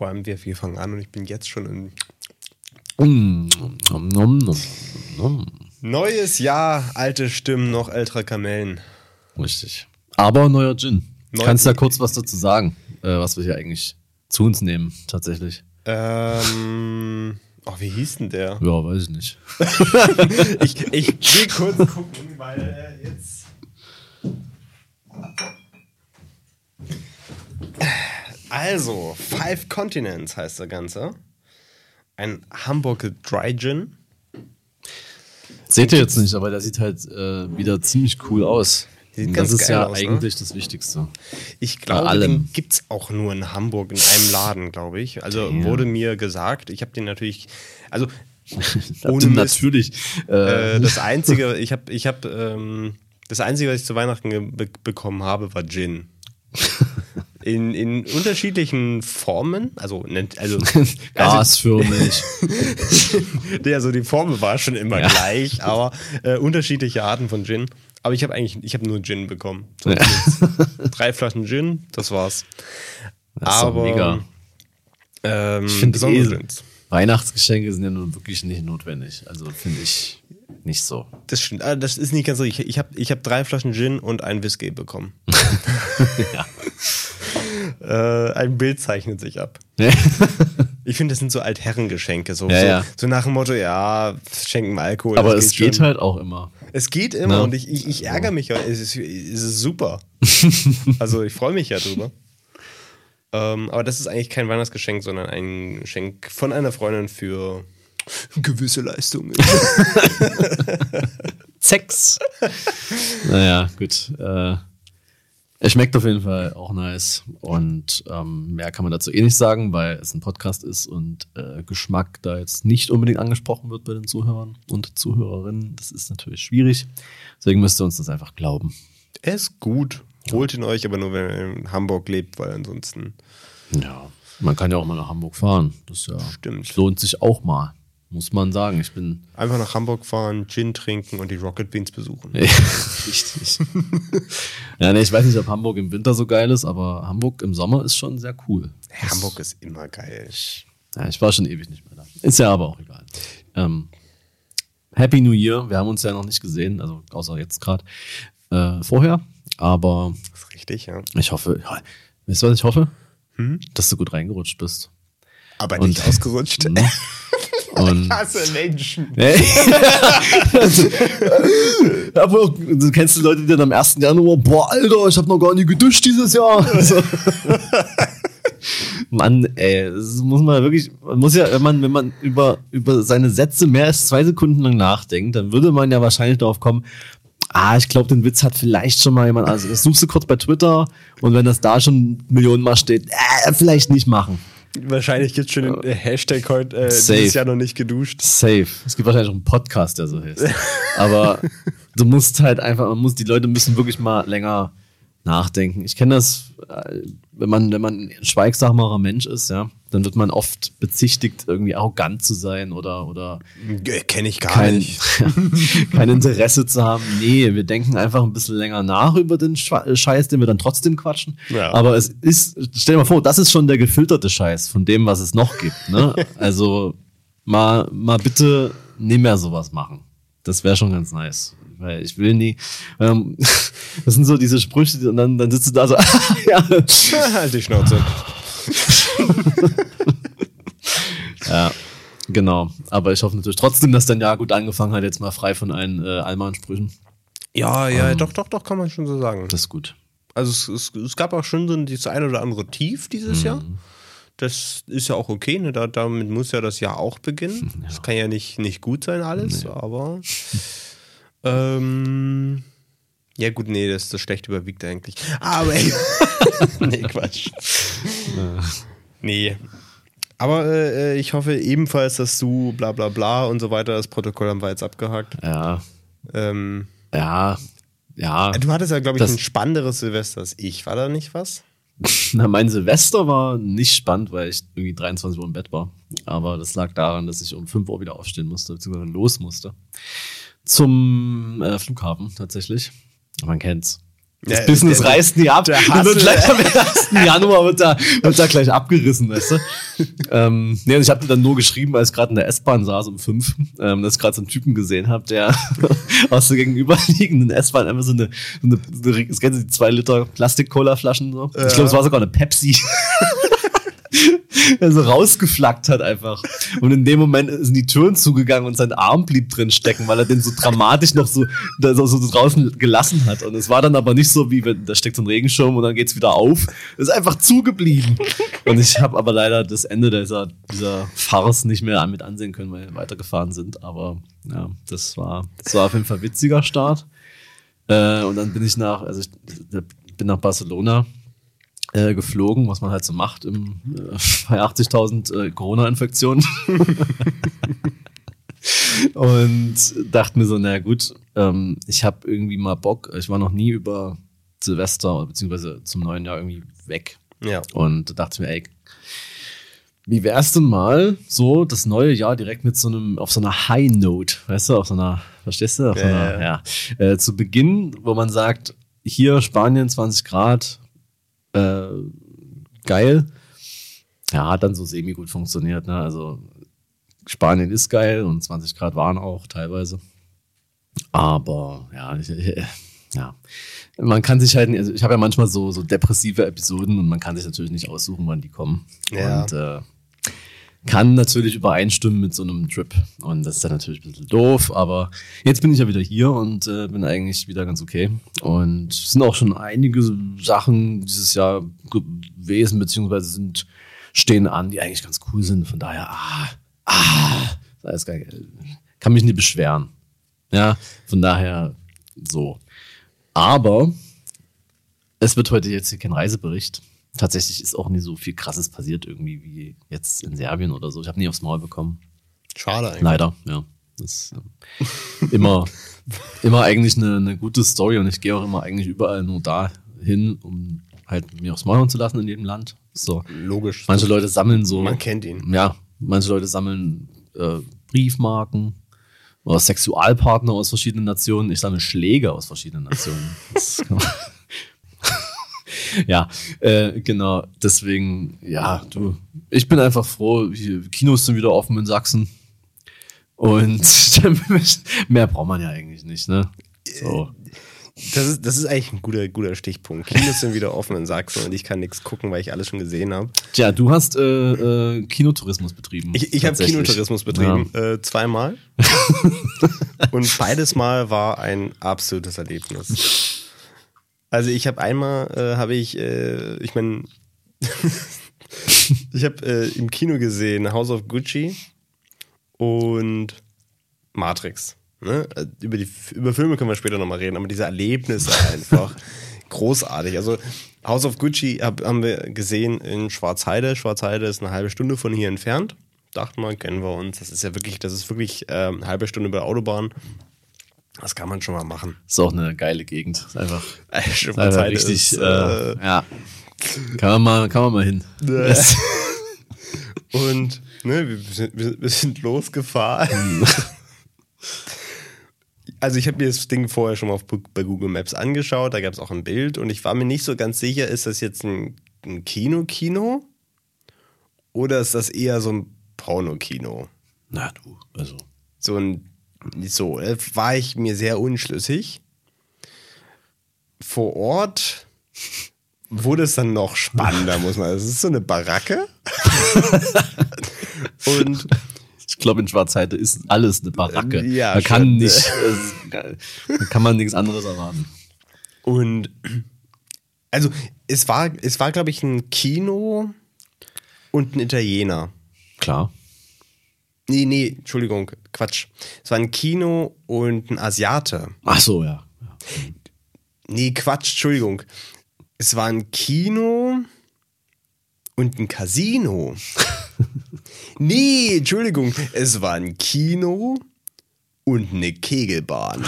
Vor allem wir, wir fangen an und ich bin jetzt schon in. Mm, nom, nom, nom. Neues Jahr, alte Stimmen, noch ältere Kamellen. Richtig. Aber neuer Gin. Neu- Kannst du da kurz was dazu sagen, äh, was wir hier eigentlich zu uns nehmen, tatsächlich? Ähm. Oh, wie hieß denn der? Ja, weiß ich nicht. Ich, ich will kurz gucken, weil äh, jetzt. Also, Five Continents heißt der Ganze. Ein Hamburger Dry Gin. Seht ihr jetzt nicht, aber der sieht halt äh, wieder ziemlich cool aus. Das ist ja aus, ne? eigentlich das Wichtigste. Ich glaube, allem. den gibt es auch nur in Hamburg in einem Laden, glaube ich. Also Ja. wurde mir gesagt, ich habe den natürlich. Also, Ohne natürlich. Äh, äh, das Einzige, ich habe, ich habe, ähm, das Einzige, was ich zu Weihnachten be bekommen habe, war Gin. In, in unterschiedlichen Formen, also, also, also gasförmig. der, also die Formel war schon immer Ja. gleich, aber äh, unterschiedliche Arten von Gin. Aber ich habe eigentlich, ich habe nur Gin bekommen. Ja. Drei Flaschen Gin, das war's. Das ist aber mega. Ähm, Ich finde eh. Weihnachtsgeschenke sind ja nun wirklich nicht notwendig. Also finde ich nicht so. Das stimmt. Ah, Das ist nicht ganz so. Ich, ich habe ich hab drei Flaschen Gin und einen Whisky bekommen. ja. Äh, ein Bild zeichnet sich ab. Ich finde, das sind so Altherrengeschenke. So, Ja, so, ja. so nach dem Motto, ja, schenken wir Alkohol. Aber es geht schon. halt auch immer. Es geht immer Na? und ich, ich, ich ärgere mich. Es ist, es ist super. also ich freue mich ja drüber. Ähm, aber das ist eigentlich kein Weihnachtsgeschenk, sondern ein Geschenk von einer Freundin für gewisse Leistungen. Sex. naja, gut. Äh, es schmeckt auf jeden Fall auch nice. Und ähm, mehr kann man dazu eh nicht sagen, weil es ein Podcast ist und äh, Geschmack da jetzt nicht unbedingt angesprochen wird bei den Zuhörern und Zuhörerinnen. Das ist natürlich schwierig. Deswegen müsst ihr uns das einfach glauben. er ist gut. Holt ihn euch, aber nur, wenn ihr in Hamburg lebt, weil ansonsten. Ja. Man kann ja auch mal nach Hamburg fahren. Das ja, Stimmt. lohnt sich auch mal. Muss man sagen. Ich bin Einfach nach Hamburg fahren, Gin trinken und die Rocket Beans besuchen. Ja, richtig. ja, nee, ich weiß nicht, ob Hamburg im Winter so geil ist, aber Hamburg im Sommer ist schon sehr cool. Hamburg ist immer geil. Ja, ich war schon ewig nicht mehr da. Ist ja aber auch egal. Ähm, Happy New Year. Wir haben uns ja noch nicht gesehen, also außer jetzt gerade äh, vorher. Aber Das ist richtig, ja. ich hoffe, ja, weißt du, was ich hoffe? Hm? Dass du gut reingerutscht bist. Aber Und- nicht ausgerutscht. Und Hasse Menschen. aber du kennst die Leute, die dann am 1. Januar, boah, Alter, ich habe noch gar nie geduscht dieses Jahr. Also, Mann, ey, das muss man wirklich, man muss ja, wenn man, wenn man über, über seine Sätze mehr als zwei Sekunden lang nachdenkt, dann würde man ja wahrscheinlich darauf kommen, ah, ich glaube, den Witz hat vielleicht schon mal jemand, also das suchst du kurz bei Twitter und wenn das da schon Millionenmal steht, äh, vielleicht nicht machen. Wahrscheinlich gibt es schon den Hashtag heute äh, Safe. dieses Jahr noch nicht geduscht. Safe. Es gibt wahrscheinlich auch einen Podcast, der so heißt. Aber du musst halt einfach, man muss, die Leute müssen wirklich mal länger nachdenken. Ich kenne das, äh, wenn man, wenn man ein schweigsamerer Mensch ist, ja, dann wird man oft bezichtigt, irgendwie arrogant zu sein oder, oder Kenne ich gar kein, nicht. kein Interesse zu haben. Nee, wir denken einfach ein bisschen länger nach über den Schwa- Scheiß, den wir dann trotzdem quatschen. Ja. Aber es ist, stell dir mal vor, das ist schon der gefilterte Scheiß von dem, was es noch gibt. Ne? Also mal, mal bitte nie mehr sowas machen. Das wäre schon ganz nice. Weil ich will nie. Ähm, das sind so diese Sprüche, und dann, dann sitzt du da so, ja, halt die Schnauze. Ja, genau. Aber ich hoffe natürlich trotzdem, dass dein Jahr gut angefangen hat, jetzt mal frei von allen äh, Allmann-Sprüchen. Ja, ja, doch, doch, doch, kann man schon so sagen. Das ist gut. Also es, es, es gab auch schon so ein- das eine oder andere Tief dieses Jahr. Das ist ja auch okay, ne? da, damit muss ja das Jahr auch beginnen. Das kann ja nicht, nicht gut sein alles, aber ähm, ja gut, nee, das, das schlecht überwiegt eigentlich. Aber nee, Quatsch. nee. Aber äh, ich hoffe ebenfalls, dass du bla bla bla und so weiter, das Protokoll haben wir jetzt abgehakt. Ja, Ähm, ja, ja. du hattest ja, glaube ich, Das- ein spannenderes Silvester als ich. War da nicht was? Na, mein Silvester war nicht spannend, weil ich irgendwie 23 Uhr im Bett war. Aber das lag daran, dass ich um 5 Uhr wieder aufstehen musste, beziehungsweise los musste. Zum äh, Flughafen tatsächlich. Man kennt's. Das ja, Business der, reißt nie ab. Der wird gleich am 1. Januar wird da, wird da gleich abgerissen, weißt du? ähm, nee, und ich habe dir dann nur geschrieben, als ich gerade in der S-Bahn saß um fünf, ähm, dass ich gerade so einen Typen gesehen habe, der aus der gegenüberliegenden S-Bahn einfach so eine, so eine, so eine, kennen Sie die zwei Liter Plastik-Cola-Flaschen so? Ja. Ich glaube, es war sogar eine Pepsi. er so rausgeflackt hat einfach. Und in dem Moment sind die Türen zugegangen und sein Arm blieb drin stecken, weil er den so dramatisch noch so, so, so draußen gelassen hat. Und es war dann aber nicht so, wie wenn da steckt so ein Regenschirm und dann geht's wieder auf. Es ist einfach zugeblieben. Und ich habe aber leider das Ende dieser, dieser Farce nicht mehr mit ansehen können, weil wir weitergefahren sind. Aber ja, das war, das war auf jeden Fall ein witziger Start. Äh, und dann bin ich nach, also ich bin nach Barcelona äh, geflogen, was man halt so macht im, äh, bei 80.000 äh, Corona-Infektionen. und dachte mir so, naja gut, ähm, ich habe irgendwie mal Bock. Ich war noch nie über Silvester beziehungsweise zum neuen Jahr irgendwie weg. Ja. Und dachte mir, ey, wie wär's denn mal so das neue Jahr direkt mit so einem, auf so einer High Note, weißt du, auf so einer, verstehst du? Auf ja, so einer, ja. ja. Äh, zu Beginn, wo man sagt, hier Spanien 20 Grad, äh, geil. Ja, hat dann so semi gut funktioniert. Ne? Also Spanien ist geil und 20 Grad waren auch teilweise. Aber ja, ich, ja, man kann sich halt, also ich habe ja manchmal so, so depressive Episoden und man kann sich natürlich nicht aussuchen, wann die kommen. Ja. Und äh, kann natürlich übereinstimmen mit so einem Trip. Und das ist dann natürlich ein bisschen doof, aber jetzt bin ich ja wieder hier und äh, bin eigentlich wieder ganz okay. Und es sind auch schon einige Sachen dieses Jahr gewesen, beziehungsweise sind, stehen an, die eigentlich ganz cool sind. Von daher, ah, ah, ist geil. Kann mich nicht beschweren. Ja, von daher so. Aber es wird heute jetzt hier kein Reisebericht tatsächlich ist auch nie so viel krasses passiert irgendwie wie jetzt in Serbien oder so. Ich habe nie aufs Maul bekommen. Schade eigentlich. Leider, ja. Das ist äh, immer, immer eigentlich eine, eine gute Story und ich gehe auch immer eigentlich überall nur da hin, um halt mir aufs Maul zu lassen in jedem Land. So. Logisch. Manche Leute sammeln so. Man kennt ihn. Ja, manche Leute sammeln äh, Briefmarken oder Sexualpartner aus verschiedenen Nationen. Ich sammle Schläge aus verschiedenen Nationen. Das kann man ja, äh, genau. Deswegen, ja, du, ich bin einfach froh. Kinos sind wieder offen in Sachsen. Und mehr braucht man ja eigentlich nicht, ne? So. Das ist, das ist eigentlich ein guter, guter Stichpunkt. Kinos sind wieder offen in Sachsen und ich kann nichts gucken, weil ich alles schon gesehen habe. Tja, du hast äh, äh, Kinotourismus betrieben. Ich, ich habe Kinotourismus betrieben, ja. äh, zweimal. und beides Mal war ein absolutes Erlebnis. Also ich habe einmal, äh, habe ich, äh, ich meine, ich habe äh, im Kino gesehen House of Gucci und Matrix. Ne? Äh, über, die, über Filme können wir später nochmal reden, aber diese Erlebnisse einfach großartig. Also House of Gucci hab, haben wir gesehen in Schwarzheide. Schwarzheide ist eine halbe Stunde von hier entfernt. Dachten wir, kennen wir uns. Das ist ja wirklich, das ist wirklich äh, eine halbe Stunde über der Autobahn. Das kann man schon mal machen. Ist auch eine geile Gegend. Ist einfach, ist einfach richtig. Ist, äh, äh, ja. Kann man mal, kann man mal hin. Und ne, wir, sind, wir sind losgefahren. also ich habe mir das Ding vorher schon mal auf, bei Google Maps angeschaut, da gab es auch ein Bild und ich war mir nicht so ganz sicher, ist das jetzt ein, ein Kino-Kino oder ist das eher so ein Porno-Kino? Na du, also. So ein so, äh, war ich mir sehr unschlüssig. Vor Ort wurde es dann noch spannender, muss man. Es ist so eine Baracke. und ich glaube, in Schwarzheide ist alles eine Baracke. Ja, man kann nicht, da kann man nichts anderes erwarten. Und also es war, es war, glaube ich, ein Kino und ein Italiener. Klar. Nee, nee, Entschuldigung, Quatsch. Es war ein Kino und ein Asiate. Ach so, ja. ja. Nee, Quatsch, Entschuldigung. Es war ein Kino und ein Casino. nee, Entschuldigung. Es war ein Kino und eine Kegelbahn.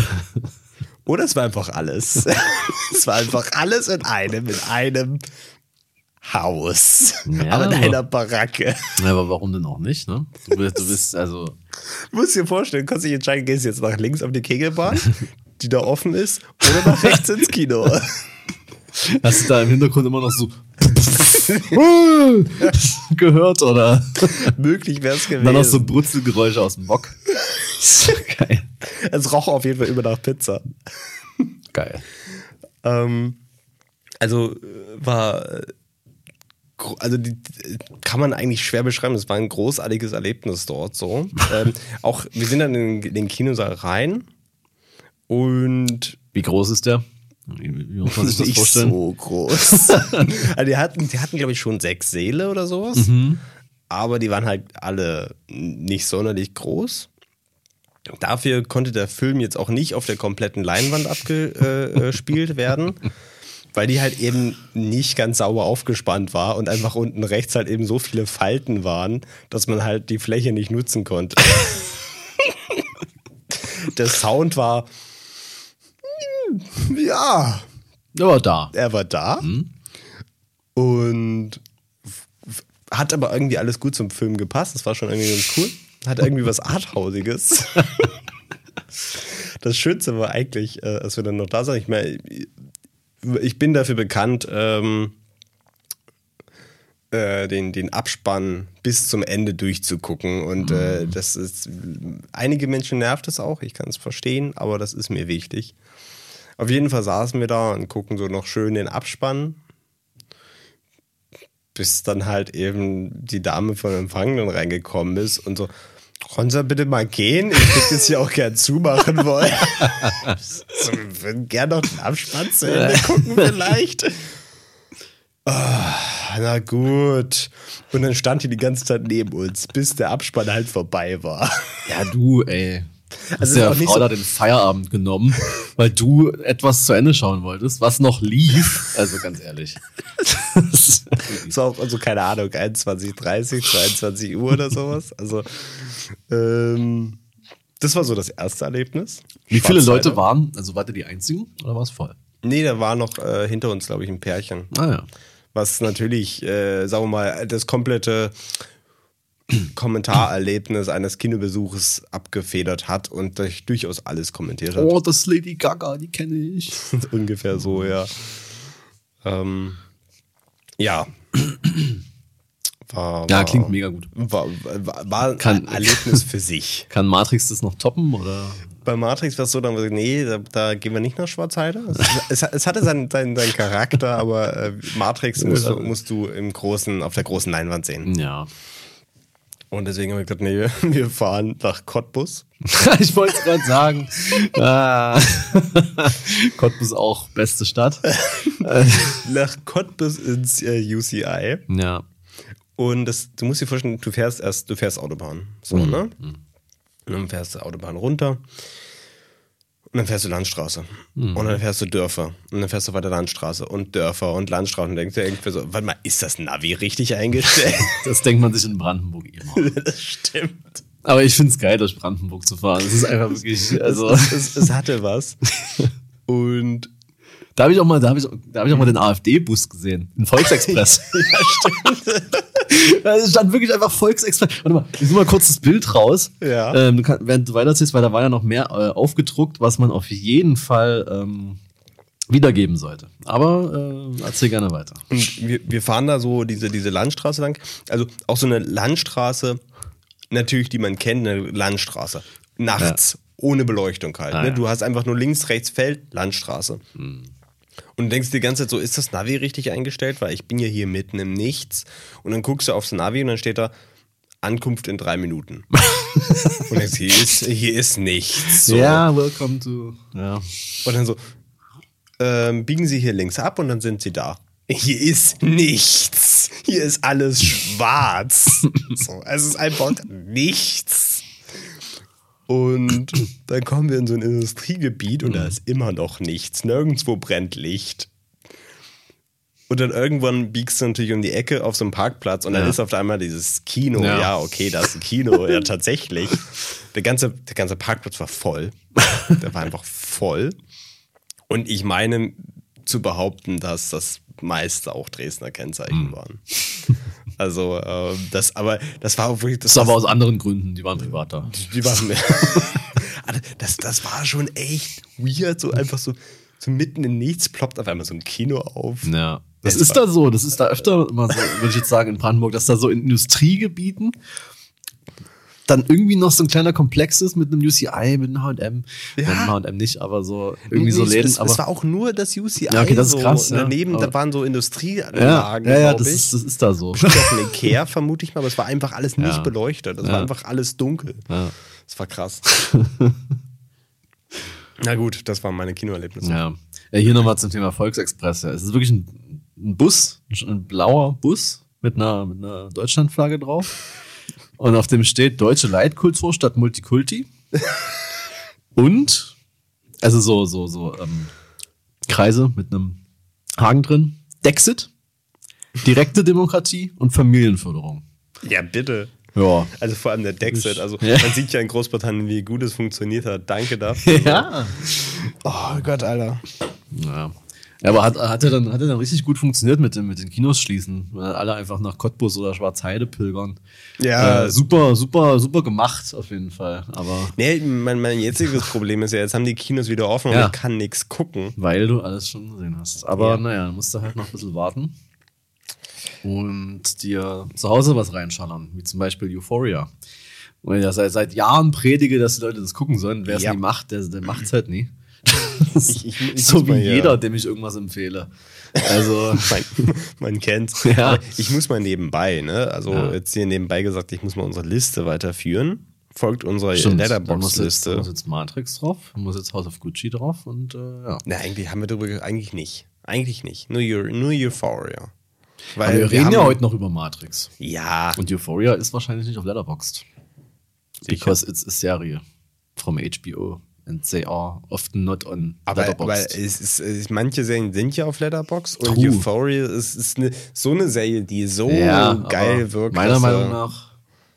Oder es war einfach alles. es war einfach alles in einem, in einem Haus. Ja, aber in einer Baracke. Aber warum denn auch nicht, ne? Du bist, du bist also. Du musst dir vorstellen, kannst dich entscheiden, gehst du jetzt nach links auf die Kegelbahn, die da offen ist, oder nach rechts ins Kino. Hast du da im Hintergrund immer noch so gehört oder? Möglich wäre es gewesen. Dann noch so Brutzelgeräusche aus dem Bock. Geil. Es roch auf jeden Fall immer nach Pizza. Geil. Ähm, also war also die kann man eigentlich schwer beschreiben. Es war ein großartiges Erlebnis dort so. ähm, auch wir sind dann in den Kinosaal rein und wie groß ist der? Wie, wie muss man sich das nicht vorstellen? so groß. also die hatten, die hatten glaube ich schon sechs Säle oder sowas, Mhm. aber die waren halt alle nicht sonderlich groß. Dafür konnte der Film jetzt auch nicht auf der kompletten Leinwand abgespielt werden, weil die halt eben nicht ganz sauber aufgespannt war und einfach unten rechts halt eben so viele Falten waren, dass man halt die Fläche nicht nutzen konnte. der Sound war ja, Aber da. er war da und f- f- hat aber irgendwie alles gut zum Film gepasst. Das war schon irgendwie ganz cool. Hat irgendwie was Arthausiges. Das Schönste war eigentlich, äh, als wir dann noch da sind, ich meine, ich bin dafür bekannt, ähm, äh, den, den Abspann bis zum Ende durchzugucken. Und äh, das ist, einige Menschen nervt es auch, ich kann es verstehen, aber das ist mir wichtig. Auf jeden Fall saßen wir da und gucken so noch schön den Abspann. Bis dann halt eben die Dame von Empfang dann reingekommen ist und so, können Sie bitte mal gehen? Ich würde jetzt hier auch gern zumachen wollen. so, wir würden gerne noch den Abspann zu Ende gucken vielleicht. Ah, na gut. Und dann stand die die ganze Zeit neben uns, bis der Abspann halt vorbei war. Ja, du, ey. Hast Also der ist Frau so- da den Feierabend genommen, weil du etwas zu Ende schauen wolltest, was noch lief. Also ganz ehrlich. Es war auch, also keine Ahnung, 21, 30, 22 Uhr oder sowas. Also, ähm, das war so das erste Erlebnis. Wie viele. Leute waren? Also wart ihr die einzigen oder war es voll? Nee, da war noch äh, hinter uns, glaube ich, ein Pärchen. Ah ja. Was natürlich, äh, sagen wir mal, das komplette Kommentarerlebnis eines Kinobesuches abgefedert hat und durch, durchaus alles kommentiert hat. Oh, das ist Lady Gaga, die kenne ich. Ungefähr so, ja. Ähm, ja. War, Ja, war, klingt mega gut. War, war, war Kann- ein Erlebnis für sich. Kann Matrix das noch toppen oder? Bei Matrix war es so, dann nee, da, da gehen wir nicht nach Schwarzheide. Es, es, es hatte seinen, seinen, seinen Charakter, aber äh, Matrix musst du, musst du im großen, auf der großen Leinwand sehen. Ja. Und deswegen haben wir gesagt, nee, wir fahren nach Cottbus. ich wollte es gerade sagen. ah. Cottbus auch beste Stadt. Nach Cottbus ins äh, UCI. Ja. Und das, du musst dir vorstellen, du fährst erst, du fährst Autobahn. So, ne? Und dann fährst du Autobahn runter. Und dann fährst du Landstraße. Und dann fährst du Dörfer. Und dann fährst du weiter Landstraße und Dörfer und Landstraße. Und denkst dir irgendwie so, warte mal, ist das Navi richtig eingestellt? Das denkt man sich in Brandenburg immer. das stimmt. Aber ich finde es geil, durch Brandenburg zu fahren. Es ist einfach wirklich, also. Es, es, es hatte was. Und Da habe ich auch mal, da habe ich, da habe ich auch mal den AfD-Bus gesehen. Den Volksexpress. ja, stimmt. Da stand wirklich einfach Volksexpress. Warte mal, ich suche mal kurz das Bild raus. Ja. Ähm, du kannst, während du weiterziehst, weil da war ja noch mehr äh, aufgedruckt, was man auf jeden Fall ähm, wiedergeben sollte. Aber äh, erzähl gerne weiter. Und wir, wir fahren da so diese, diese Landstraße lang. Also auch so eine Landstraße, natürlich, die man kennt, eine Landstraße. Nachts, ohne Beleuchtung halt. Ah, ne? ja. Du hast einfach nur links, rechts Feld, Landstraße. Und du denkst dir die ganze Zeit so, ist das Navi richtig eingestellt? Weil ich bin ja hier mitten im Nichts. Und dann guckst du aufs Navi und dann steht da Ankunft in drei Minuten. und denkst, hier ist, hier ist nichts. So. Ja, welcome to. Ja. Und dann so, ähm, biegen Sie hier links ab und dann sind Sie da. Hier ist nichts. Hier ist alles schwarz. so, es ist einfach nichts. Und dann kommen wir in so ein Industriegebiet und da ist immer noch nichts. Nirgendwo brennt Licht. Und dann irgendwann biegst du natürlich um die Ecke auf so einem Parkplatz und dann Ja. ist auf einmal dieses Kino. Ja. Ja, okay, da ist ein Kino. ja, tatsächlich. Der ganze, der ganze Parkplatz war voll. Der war einfach voll. Und ich meine zu behaupten, dass das meiste auch Dresdner Kennzeichen Hm. waren. Also, ähm, das, aber das war wirklich. Das ist aber aus anderen Gründen, die waren privat da. die waren das, das war schon echt weird, so einfach so, so mitten in nichts ploppt auf einmal so ein Kino auf. Ja. Das ist war- da so, das ist da öfter immer so, würde ich jetzt sagen, in Brandenburg, dass da so in Industriegebieten dann irgendwie noch so ein kleiner Komplex ist mit einem UCI, mit einem H&M, Ja. ja. H&M nicht, aber so irgendwie so Nee, Läden, es, aber es war auch nur das UCI. Ja, okay, das ist so. krass, ja. Daneben, da waren so ja, Industrieanlagen, ja, ja, glaub das ich. ist, das ist da so. Ein Ikea, vermute ich mal, aber es war einfach alles nicht Ja. beleuchtet. Es Ja. war einfach alles dunkel. Ja. Das war krass. Na gut, das waren meine Kinoerlebnisse. Ja. ja hier nochmal zum Thema Volksexpress. Ja. Es ist wirklich ein, ein Bus, ein, ein blauer Bus mit einer, mit einer Deutschlandflagge drauf. Und auf dem steht Deutsche Leitkultur statt Multikulti. Und, also so, so, so, ähm, Kreise mit einem Haken drin. Dexit, direkte Demokratie und Familienförderung. Ja, bitte. Ja. Also vor allem der Dexit. Also Ja. man sieht ja in Großbritannien, wie gut es funktioniert hat. Danke dafür. Ja. Oh Gott, Alter. Ja. Ja, aber hat, hat, er dann, hat er dann richtig gut funktioniert mit, dem, mit den Kinos schließen, weil alle einfach nach Cottbus oder Schwarzheide pilgern. Ja. Äh, super, super, super gemacht auf jeden Fall. Aber Nee, mein, mein jetziges Problem ist ja, jetzt haben die Kinos wieder offen und Ja. ich kann nichts gucken. weil du alles schon gesehen hast. Aber Ja. naja, musst du halt noch ein bisschen warten und dir zu Hause was reinschallern, wie zum Beispiel Euphoria. Weil ich ja seit, seit Jahren predige, dass die Leute das gucken sollen. Wer es Ja. nie macht, der, der macht es halt nie. Ich- ich- ich so wie mal jeder, dem ich irgendwas empfehle. Also, Man, man kennt's. Ja. Ich muss mal nebenbei, ne? Also Ja. jetzt hier nebenbei gesagt, ich muss mal unsere Liste weiterführen. Folgt unserer Stimmt, da muss jetzt, da Letterbox-Liste. muss jetzt Matrix drauf, muss jetzt House of Gucci drauf und äh, ja. Na, eigentlich haben wir darüber ge- eigentlich nicht. Eigentlich nicht. Nur, nur Euphoria. Weil Aber wir, reden ja heute noch über Matrix. Ja. Und Euphoria ist wahrscheinlich nicht auf Letterboxd. Because it's a serie from HBO and they are often not on Aber, Letterboxd. aber es ist, es, manche Serien sind ja auf Letterbox und True. Euphoria ist, ist eine, so eine Serie, die so ja, geil wirkt. Meiner Meinung nach.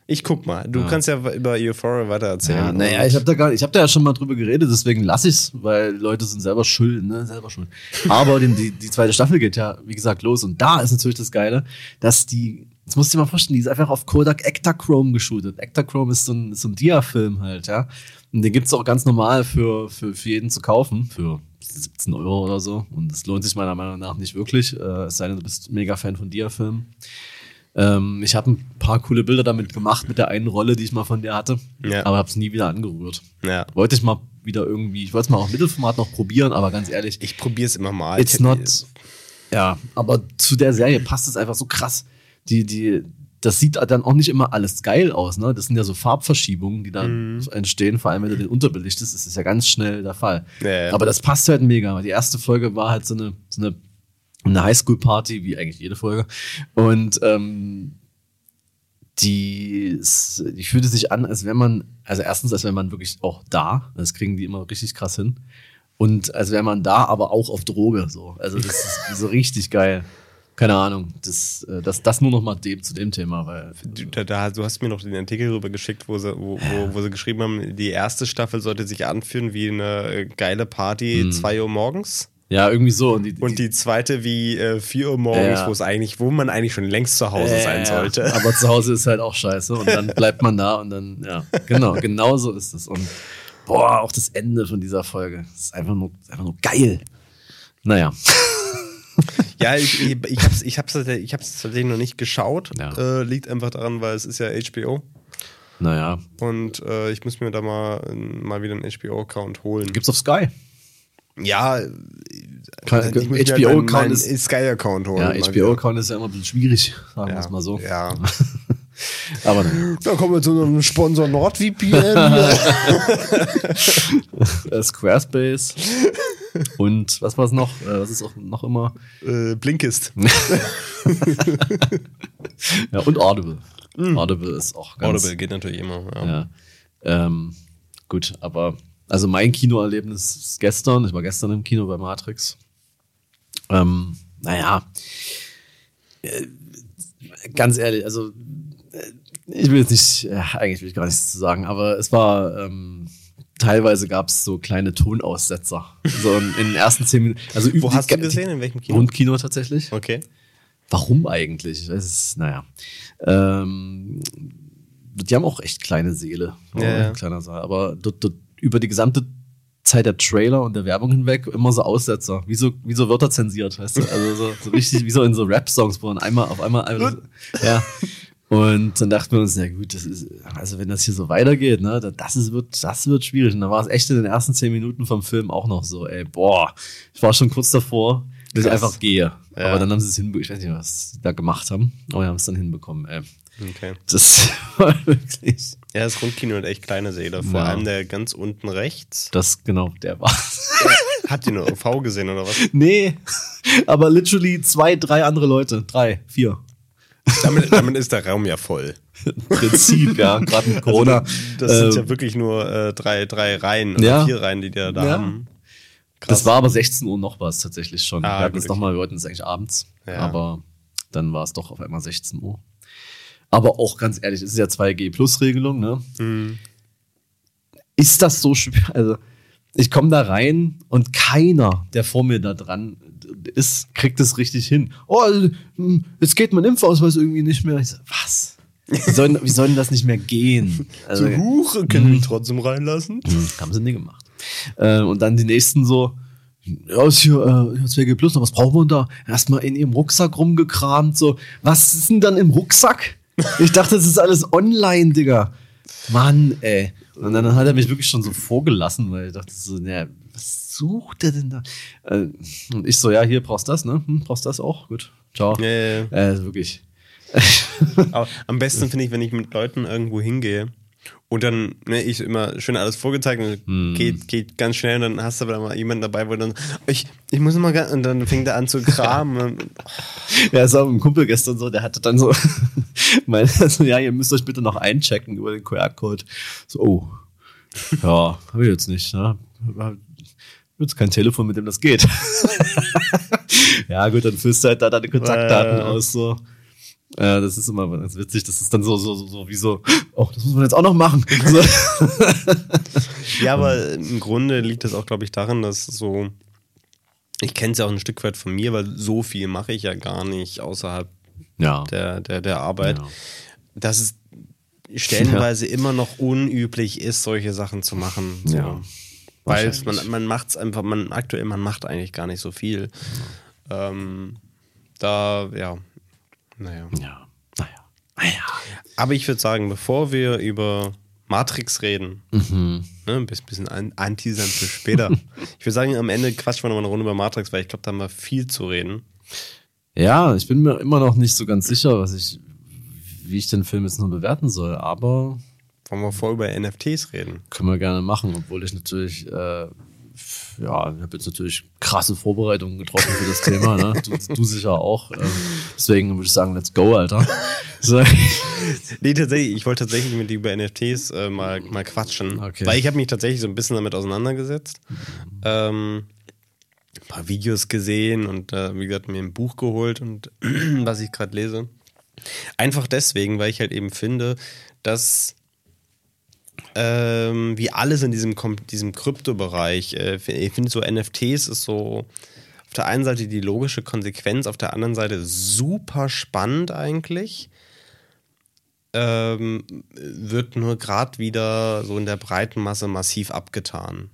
Ich guck mal. Du Ja. kannst ja über Euphoria weiter erzählen. Ja, naja, ich habe da gar, ich habe da ja schon mal drüber geredet, deswegen lasse ich's, weil Leute sind selber schuld, ne, selber schuld. Aber die, die zweite Staffel geht ja, wie gesagt, los und da ist natürlich das Geile, dass die, das musst du dir mal vorstellen, die ist einfach auf Kodak Ektachrome geshootet. Ektachrome ist so ein, so ein Dia-Film halt, ja. Und den gibt's auch ganz normal für, für, für jeden zu kaufen, für 17 Euro oder so. Und es lohnt sich meiner Meinung nach nicht wirklich, äh, es sei denn, du bist mega Fan von Dia-Filmen. Ähm, ich habe ein paar coole Bilder damit gemacht, mit der einen Rolle, die ich mal von dir hatte, Ja. aber habe es nie wieder angerührt. Ja. Wollte ich mal wieder irgendwie, ich wollte es mal auf Mittelformat noch probieren, aber ganz ehrlich, Ich probiere es immer mal. it's not. Ja, aber zu der Serie passt es einfach so krass. Die, die, das sieht dann auch nicht immer alles geil aus, ne? Das sind ja so Farbverschiebungen, die dann Mhm. entstehen, vor allem wenn du den unterbelichtest, das ist ja ganz schnell der Fall. Ja, ja. Aber das passt halt mega. Die erste Folge war halt so eine, so eine, eine Highschool-Party, wie eigentlich jede Folge. Und ähm, die, die fühlte sich an, als wäre man, also erstens, als wäre man wirklich auch da. Das kriegen die immer richtig krass hin. Und als wäre man da, aber auch auf Droge. So. Also das ist so richtig geil. Keine Ahnung. Das, äh, das, das nur noch mal dem, zu dem Thema, weil. Du, da, da, du hast mir noch den Artikel rüber geschickt, wo sie, wo, wo, wo sie geschrieben haben, die erste Staffel sollte sich anfühlen wie eine äh, geile Party, 2 Uhr morgens. Ja, irgendwie so. Und die, Und die zweite wie äh, 4 Uhr morgens, Ja. wo es eigentlich, wo man eigentlich schon längst zu Hause sein Ja, sollte. Aber zu Hause ist halt auch scheiße und dann bleibt man da und dann, ja, genau, genau so ist es. Und boah, auch das Ende von dieser Folge ist einfach nur, einfach nur geil. Naja, Ja, ich, ich, ich hab's, ich hab's, ich hab's tatsächlich noch nicht geschaut. Ja. Äh, liegt einfach daran, weil es ist ja HBO. naja. Und äh, ich muss mir da mal, mal wieder einen HBO-Account holen. Gibt's auf Sky. Ja, muss mir halt HBO-Account ist, Sky-Account holen. ja, HBO-Account ist ja immer ein bisschen schwierig, sagen wir es mal so. Ja. Aber naja. Da kommen wir zu einem Sponsor NordVPN. Äh, Squarespace und was war's noch? Äh, was ist auch noch immer? äh, Blinkist. Ja, und Audible. Audible ist auch ganz, Audible geht natürlich immer. Ja. Ja. Ähm, gut, aber also mein Kinoerlebnis ist gestern. Ich war gestern im Kino bei Matrix. Ähm, naja, äh, ganz ehrlich, also äh, ich will jetzt nicht, ja, eigentlich will ich gar nichts zu sagen, aber es war ähm, teilweise gab es so kleine Tonaussetzer. So in, in den ersten zehn Minuten. Also Wo hast du gesehen? In welchem Kino? Rundkino tatsächlich. Okay. Warum eigentlich? Es ist, naja. Ähm, die haben auch echt kleine Seele. Ja, ja. Kleiner Saal. Aber dort, dort, über die gesamte Zeit der Trailer und der Werbung hinweg immer so Aussetzer, wie so, wie so Wörter zensiert, weißt du? Also so, so richtig wie so in so Rap-Songs, wo man einmal auf einmal, einmal ja. Und dann dachten wir uns, ja gut, das ist, also wenn das hier so weitergeht, ne, das ist, wird, das wird schwierig. Und dann war es echt in den ersten zehn Minuten vom Film auch noch so, ey, boah, ich war schon kurz davor, dass ich einfach gehe. Ja. Aber dann haben sie es hinbekommen, ich weiß nicht, was sie da gemacht haben, aber wir haben es dann hinbekommen, ey. Okay. Das war wirklich. Ja, das Rundkino hat echt kleine Säle. Vor Ja. allem der ganz unten rechts. Das, genau, der war. Habt ihr nur OV gesehen oder was? nee, aber literally zwei, drei andere Leute. Drei, vier. Damit, damit ist der Raum ja voll. Prinzip, ja, gerade mit Corona. Das sind äh, ja wirklich nur äh, drei, drei Reihen oder Ja. vier Reihen, die die da Ja. haben. Das war aber 16 Uhr noch was tatsächlich schon. Ah, wir hatten es nochmal, wir wollten es eigentlich abends, Ja. aber dann war es doch auf einmal 16 Uhr. Aber auch ganz ehrlich, es ist ja 2G-Plus-Regelung, ne? Mhm. Ist das so schwer? Also, ich komme da rein und keiner, der vor mir da dran ist, kriegt es richtig hin. Oh, hm, jetzt geht mein Impfausweis irgendwie nicht mehr. Ich so, was? Wie soll, denn- wie soll denn das nicht mehr gehen? Also, So, Huch, können wir ihn trotzdem reinlassen? hm, haben sie nie gemacht. Äh, und dann die nächsten so, ja, ist hier, äh, hier 2G Plus, was brauchen wir da? Erstmal in ihrem Rucksack rumgekramt, so, was ist denn dann im Rucksack? Ich dachte, das ist alles online, Digga. Mann, ey. Und dann hat er mich wirklich schon so vorgelassen, weil ich dachte so, naja, was sucht der denn da? Äh, und ich so, ja, hier brauchst das, ne? Hm, brauchst das auch? Gut. Ciao. Ja, ja, ja. Äh, wirklich. Am besten finde ich, wenn ich mit Leuten irgendwo hingehe und dann, ne, ich immer schön alles vorgezeigt und Hm. geht, geht ganz schnell und dann hast du aber mal jemanden dabei, wo dann, ich, ich muss mal, und dann fängt er an zu kramen. und, Ja, es war mit einem Kumpel gestern so, der hatte dann so, meinte so, ja, ihr müsst euch bitte noch einchecken über den QR-Code. So, oh, ja, habe ich jetzt nicht, ne? Jetzt kein Telefon, mit dem das geht. ja, gut, dann füllst du halt da deine Kontaktdaten Äh. aus, so. Ja, das ist immer ganz witzig, das ist dann so, so, so, so wie so, oh, das muss man jetzt auch noch machen. So. ja, aber im Grunde liegt das auch, glaube ich, daran, dass so, ich kenne es ja auch ein Stück weit von mir, weil so viel mache ich ja gar nicht außerhalb Ja. der, der, der Arbeit, Ja. dass es stellenweise immer noch unüblich ist, solche Sachen zu machen. So. Ja. Weil man, man macht es einfach, man aktuell, man macht eigentlich gar nicht so viel. Ähm, da, ja, naja. Ja. Naja. Naja. Aber ich würde sagen, bevor wir über Matrix reden, Mhm. ne, ein bisschen, bisschen an- anteasern für später. ich würde sagen, am Ende quatschen wir nochmal eine Runde über Matrix, weil ich glaube, da haben wir viel zu reden. Ja, ich bin mir immer noch nicht so ganz sicher, was ich, wie ich den Film jetzt nur bewerten soll, aber Wollen wir vor über NFTs reden? können wir gerne machen, obwohl ich natürlich, äh, ja, ich habe jetzt natürlich krasse Vorbereitungen getroffen für das Thema, ne? Du, du sicher auch. Ähm, deswegen würde ich sagen, let's go, Alter. So. Nee, tatsächlich, ich wollte tatsächlich mit dir über NFTs äh, mal, mal quatschen. Okay. Weil ich habe mich tatsächlich so ein bisschen damit auseinandergesetzt. Ähm, ein paar Videos gesehen und äh, wie gesagt, mir ein Buch geholt und was ich gerade lese. Einfach deswegen, weil ich halt eben finde, dass ähm, wie alles in diesem, diesem Kryptobereich, äh, ich finde so NFTs ist so auf der einen Seite die logische Konsequenz, auf der anderen Seite super spannend eigentlich ähm, wird nur gerade wieder so in der breiten Masse massiv abgetan.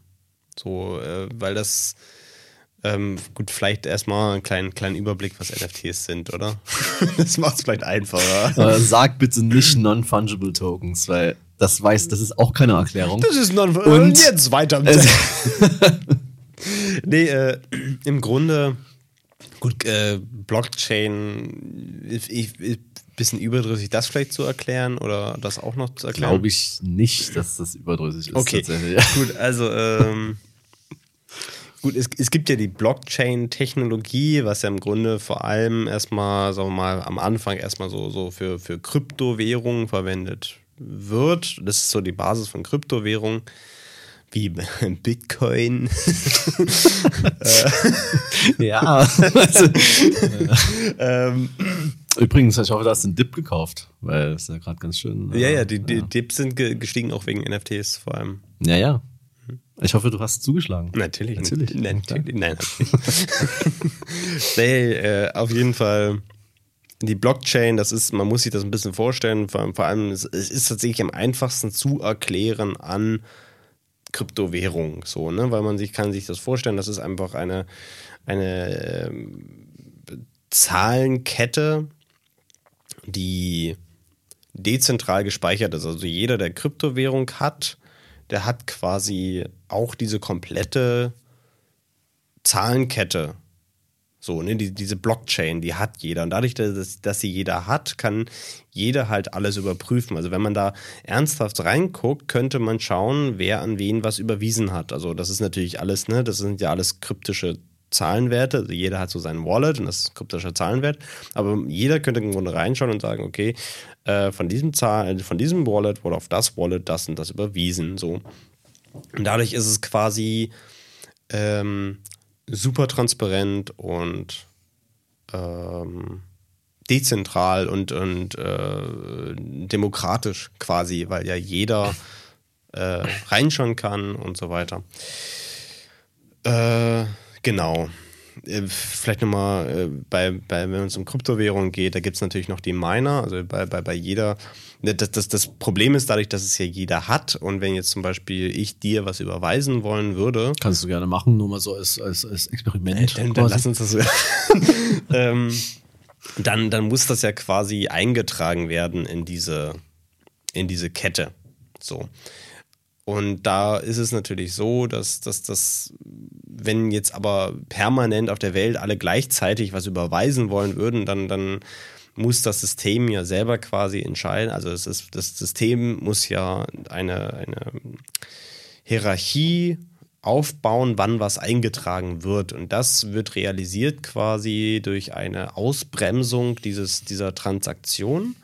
So, äh, weil das ähm, gut, vielleicht erstmal einen kleinen, kleinen Überblick, was NFTs sind, oder? das macht es vielleicht einfacher. Sag bitte nicht Non-Fungible Tokens, weil das weiß, das ist auch keine Erklärung. Das ist non Und- Und jetzt weiter. Äh, nee, äh, im Grunde, gut, äh, Blockchain, ich, ich, bisschen überdrüssig, das vielleicht zu erklären oder das auch noch zu erklären? Glaube ich nicht, dass das überdrüssig ist. Okay, tatsächlich. gut, also ähm, gut, es, es gibt ja die Blockchain-Technologie, was ja im Grunde vor allem erstmal, sagen wir mal, am Anfang erstmal so, so für, für Kryptowährungen verwendet wird. Das ist so die Basis von Kryptowährungen. Wie Bitcoin. Ja. Also, ähm, übrigens, ich hoffe, du hast den Dip gekauft, weil es ist ja gerade ganz schön. ja, äh, ja, die, die Dips sind ge- gestiegen auch wegen NFTs vor allem. Ja, ja. Ich hoffe, du hast zugeschlagen. Natürlich. Natürlich. Nein, natürlich. Nein, hab ich nicht. nee, äh, auf jeden Fall. Die Blockchain, das ist, man muss sich das ein bisschen vorstellen, vor, vor allem, es, es ist tatsächlich am einfachsten zu erklären an Kryptowährung, so, ne? Weil man sich kann sich das vorstellen, das ist einfach eine, eine ähm, Zahlenkette, die dezentral gespeichert ist. Also jeder, der Kryptowährung hat, der hat quasi auch diese komplette Zahlenkette. So, ne, die, diese Blockchain, die hat jeder. Und dadurch, dass, dass sie jeder hat, kann jeder halt alles überprüfen. Also wenn man da ernsthaft reinguckt, könnte man schauen, wer an wen was überwiesen hat. Also das ist natürlich alles, ne, das sind ja alles kryptische Zahlenwerte. Also jeder hat so seinen Wallet und das ist ein kryptischer Zahlenwert. Aber jeder könnte im Grunde reinschauen und sagen, okay, äh, von diesem Zahl, von diesem Wallet wurde auf das Wallet das und das überwiesen. So. Und dadurch ist es quasi ähm, super transparent und ähm, dezentral und, und äh, demokratisch quasi, weil ja jeder äh, reinschauen kann und so weiter. Äh, genau. Äh, vielleicht nochmal, äh, bei, bei, wenn es um Kryptowährungen geht, da gibt es natürlich noch die Miner, also bei, bei, bei jeder. Ne, das, das, das Problem ist dadurch, dass es ja jeder hat und wenn jetzt zum Beispiel ich dir was überweisen wollen würde. Kannst du gerne machen, nur mal so als, als, als Experiment. Äh, dann, dann lass uns das. ähm, dann, dann muss das ja quasi eingetragen werden in diese, in diese Kette. So. Und da ist es natürlich so, dass, das, wenn jetzt aber permanent auf der Welt alle gleichzeitig was überweisen wollen würden, dann, dann muss das System ja selber quasi entscheiden. Also es ist, das System muss ja eine, eine Hierarchie aufbauen, wann was eingetragen wird. Und das wird realisiert quasi durch eine Ausbremsung dieses, dieser Transaktion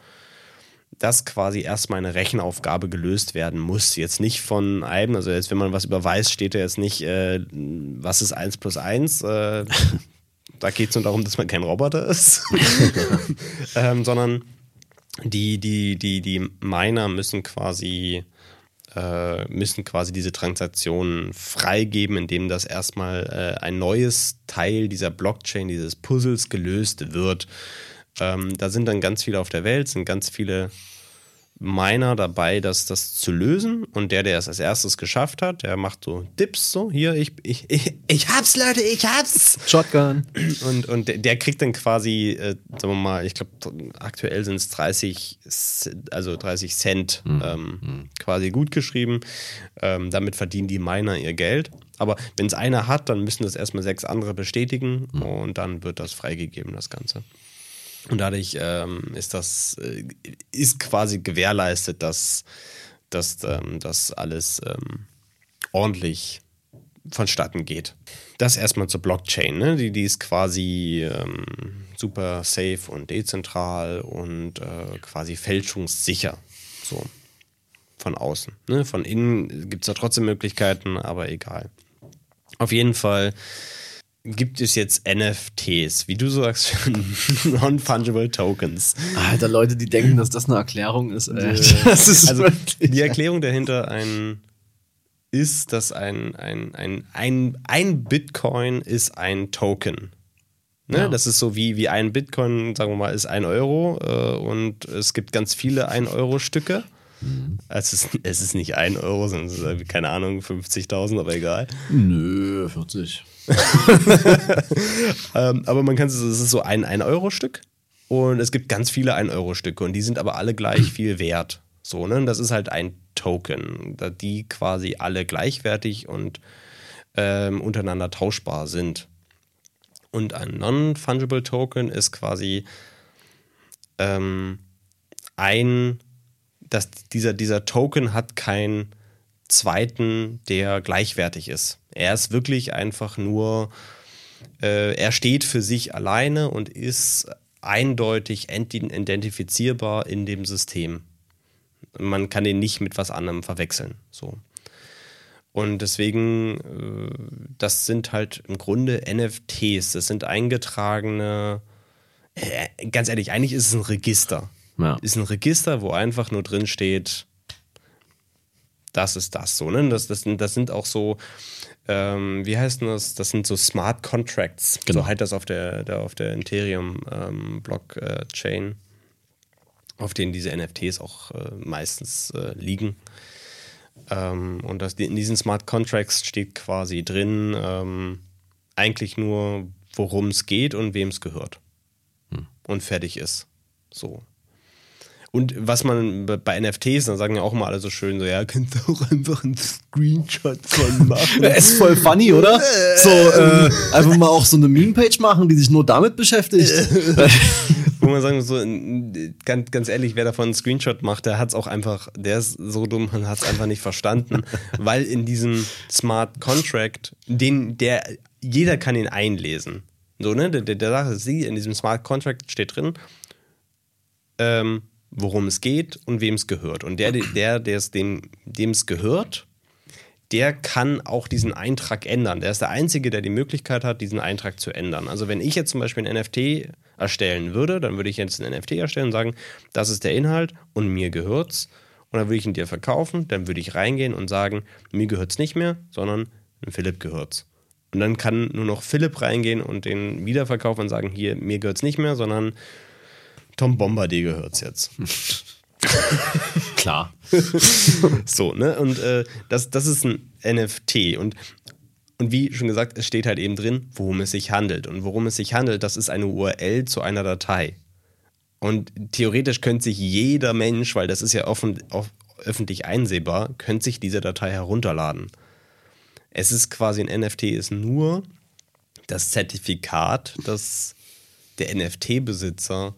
dass quasi erstmal eine Rechenaufgabe gelöst werden muss. Jetzt nicht von einem, also jetzt, wenn man was überweist, steht da jetzt nicht, äh, was ist 1 plus 1. Äh, da geht es nur darum, dass man kein Roboter ist. ähm, sondern die, die, die, die Miner müssen quasi äh, müssen quasi diese Transaktionen freigeben, indem das erstmal äh, ein neues Teil dieser Blockchain, dieses Puzzles gelöst wird. Ähm, da sind dann ganz viele auf der Welt, sind ganz viele Miner dabei, das, das zu lösen. Und der, der es als erstes geschafft hat, der macht so Dips, so hier, ich, ich, ich, ich hab's, Leute, ich hab's. Shotgun. Und, und der, der kriegt dann quasi, äh, sagen wir mal, ich glaube, aktuell sind es 30, also 30 Cent mhm. Ähm, mhm. quasi gut geschrieben. Ähm, damit verdienen die Miner ihr Geld. Aber wenn es einer hat, dann müssen das erstmal sechs andere bestätigen mhm. und dann wird das freigegeben, das Ganze. Und dadurch ähm, ist das, äh, ist quasi gewährleistet, dass, dass ähm, das alles ähm, ordentlich vonstatten geht. Das erstmal zur Blockchain, ne? die, die ist quasi ähm, super safe und dezentral und äh, quasi fälschungssicher. So von außen. Ne? Von innen gibt es da trotzdem Möglichkeiten, aber egal. Auf jeden Fall gibt es jetzt NFTs, wie du sagst, Non-Fungible Tokens. Alter, Leute, die denken, dass das eine Erklärung ist. Ey. Das ist also die Erklärung dahinter ein, ist, dass ein, ein, ein, ein, ein Bitcoin ist ein Token. Ne? Ja. Das ist so wie, wie ein Bitcoin, sagen wir mal, ist ein Euro äh, und es gibt ganz viele Ein-Euro-Stücke. Mhm. Es, ist, es ist nicht ein Euro, sondern es ist, keine Ahnung, 50.000, aber egal. Nö, 40. ähm, aber man kann es, es ist so ein 1-Euro-Stück und es gibt ganz viele 1-Euro-Stücke und die sind aber alle gleich viel wert. So, ne? Das ist halt ein Token, da die quasi alle gleichwertig und ähm, untereinander tauschbar sind. Und ein Non-Fungible Token ist quasi ähm, ein, dass dieser, dieser Token hat keinen zweiten, der gleichwertig ist. Er ist wirklich einfach nur, äh, er steht für sich alleine und ist eindeutig identifizierbar in dem System. Man kann ihn nicht mit was anderem verwechseln. So. Und deswegen, äh, das sind halt im Grunde NFTs. Das sind eingetragene, äh, ganz ehrlich, eigentlich ist es ein Register. Ja. Ist ein Register, wo einfach nur drin steht, das ist das so. Ne? Das, das, das sind auch so, ähm, wie heißt das? Das sind so Smart Contracts. Genau. So halt das auf der, der auf der Ethereum-Blockchain, ähm, auf denen diese NFTs auch äh, meistens äh, liegen. Ähm, und das, in diesen Smart Contracts steht quasi drin ähm, eigentlich nur, worum es geht und wem es gehört. Hm. Und fertig ist. So. Und was man bei NFTs, dann sagen ja auch mal alle so schön, so, ja, kannst du auch einfach einen Screenshot von machen. Ist voll funny, oder? So, äh, einfach mal auch so eine Meme-Page machen, die sich nur damit beschäftigt. Wo man sagen so, ganz, ganz ehrlich, wer davon einen Screenshot macht, der hat es auch einfach, der ist so dumm und hat es einfach nicht verstanden, weil in diesem Smart Contract, den, der, jeder kann ihn einlesen. So, ne, der, der Sache, sie, in diesem Smart Contract steht drin, ähm, worum es geht und wem es gehört. Und der, der, der es dem es gehört, der kann auch diesen Eintrag ändern. Der ist der Einzige, der die Möglichkeit hat, diesen Eintrag zu ändern. Also wenn ich jetzt zum Beispiel ein NFT erstellen würde, dann würde ich jetzt ein NFT erstellen und sagen, das ist der Inhalt und mir gehört's. Und dann würde ich ihn dir verkaufen, dann würde ich reingehen und sagen, mir gehört's nicht mehr, sondern Philipp gehört's. Und dann kann nur noch Philipp reingehen und den wiederverkaufen und sagen, hier, mir gehört's nicht mehr, sondern Tom Bombardier gehört's jetzt. Klar. so, ne? Und äh, das, das ist ein NFT. Und, und wie schon gesagt, es steht halt eben drin, worum es sich handelt. Und worum es sich handelt, das ist eine URL zu einer Datei. Und theoretisch könnte sich jeder Mensch, weil das ist ja offen, off, öffentlich einsehbar, könnte sich diese Datei herunterladen. Es ist quasi ein NFT, ist nur das Zertifikat, das der NFT-Besitzer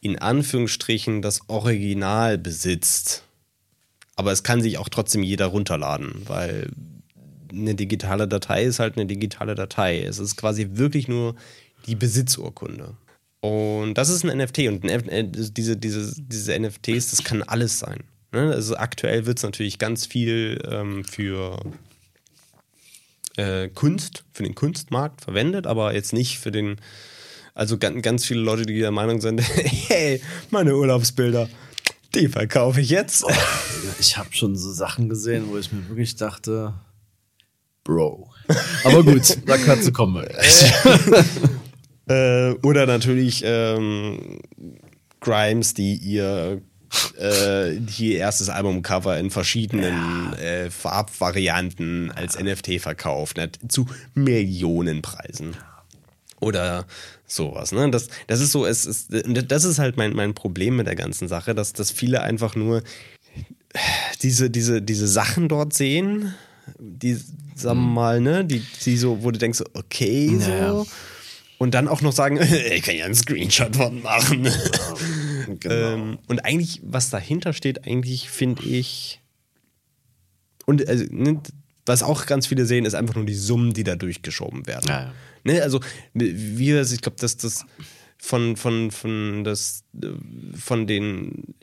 in Anführungsstrichen das Original besitzt. Aber es kann sich auch trotzdem jeder runterladen, weil eine digitale Datei ist halt eine digitale Datei. Es ist quasi wirklich nur die Besitzurkunde. Und das ist ein NFT und ein, äh, diese, diese, diese NFTs, das kann alles sein. Ne? Also aktuell wird es natürlich ganz viel ähm, für äh, Kunst, für den Kunstmarkt verwendet, aber jetzt nicht für den also ganz, ganz viele Leute, die der Meinung sind, hey, meine Urlaubsbilder, die verkaufe ich jetzt. Oh, ich habe schon so Sachen gesehen, wo ich mir wirklich dachte, Bro. Aber gut, da kannst du kommen. äh, oder natürlich ähm, Grimes, die ihr äh, die erstes Albumcover in verschiedenen ja. äh, Farbvarianten als NFT verkauft, ne, zu Millionenpreisen. Oder sowas. Ne? Das, das ist so, es ist, das ist halt mein, mein Problem mit der ganzen Sache, dass, dass viele einfach nur diese, diese, diese Sachen dort sehen, die, sagen wir mhm. mal, ne, die, die so, wo du denkst, okay, so. Ja. Und dann auch noch sagen, ich kann ja einen Screenshot von machen. genau. ähm, und eigentlich, was dahinter steht, eigentlich finde ich. Und also, ne, was auch ganz viele sehen, ist einfach nur die Summen, die da durchgeschoben werden. Ja, ja. Ne, also, wie das, ich glaube, dass das von, von, von, das, von den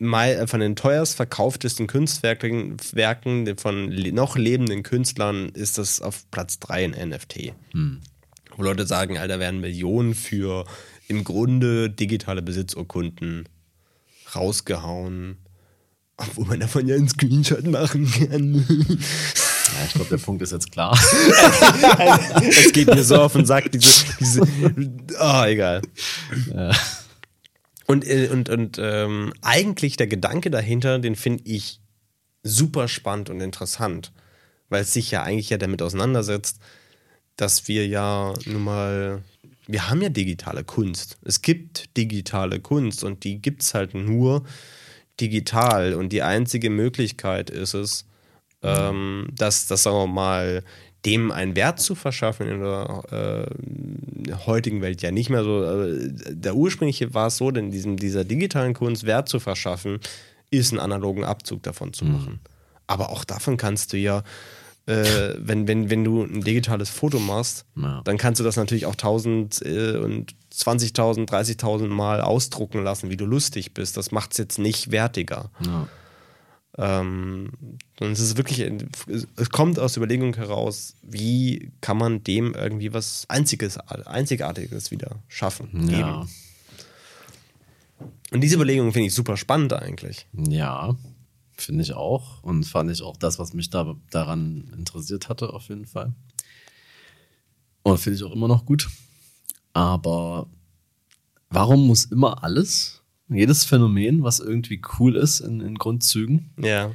von den teuerst verkauftesten Kunstwerken Werken von noch lebenden Künstlern ist das auf Platz 3 in NFT. Hm. Wo Leute sagen, Alter, werden Millionen für im Grunde digitale Besitzurkunden rausgehauen. Obwohl man davon ja einen Screenshot machen kann. Ja, ich glaube, der Punkt ist jetzt klar. es geht mir so auf den Sack, diese, diese oh, egal. Ja. Und, äh, und, und ähm, eigentlich der Gedanke dahinter, den finde ich super spannend und interessant, weil es sich ja eigentlich ja damit auseinandersetzt, dass wir ja nun mal, wir haben ja digitale Kunst. Es gibt digitale Kunst und die gibt es halt nur digital und die einzige Möglichkeit ist es, ähm, dass, dass, sagen wir mal, dem einen Wert zu verschaffen in der äh, heutigen Welt ja nicht mehr so. Äh, der ursprüngliche war es so, denn diesem, dieser digitalen Kunst Wert zu verschaffen, ist einen analogen Abzug davon zu mhm. machen. Mhm. Aber auch davon kannst du ja, äh, wenn, wenn, wenn du ein digitales Foto machst, ja. dann kannst du das natürlich auch 1000 äh, und 20.000, 30.000 Mal ausdrucken lassen, wie du lustig bist. Das macht es jetzt nicht wertiger. Ja. Ähm, und es ist wirklich, es kommt aus der Überlegung heraus, wie kann man dem irgendwie was Einziges, Einzigartiges wieder schaffen. Ja. Und diese Überlegung finde ich super spannend eigentlich. Ja, finde ich auch. Und fand ich auch das, was mich da, daran interessiert hatte, auf jeden Fall. Und finde ich auch immer noch gut. Aber warum muss immer alles jedes Phänomen, was irgendwie cool ist in, in Grundzügen, ja.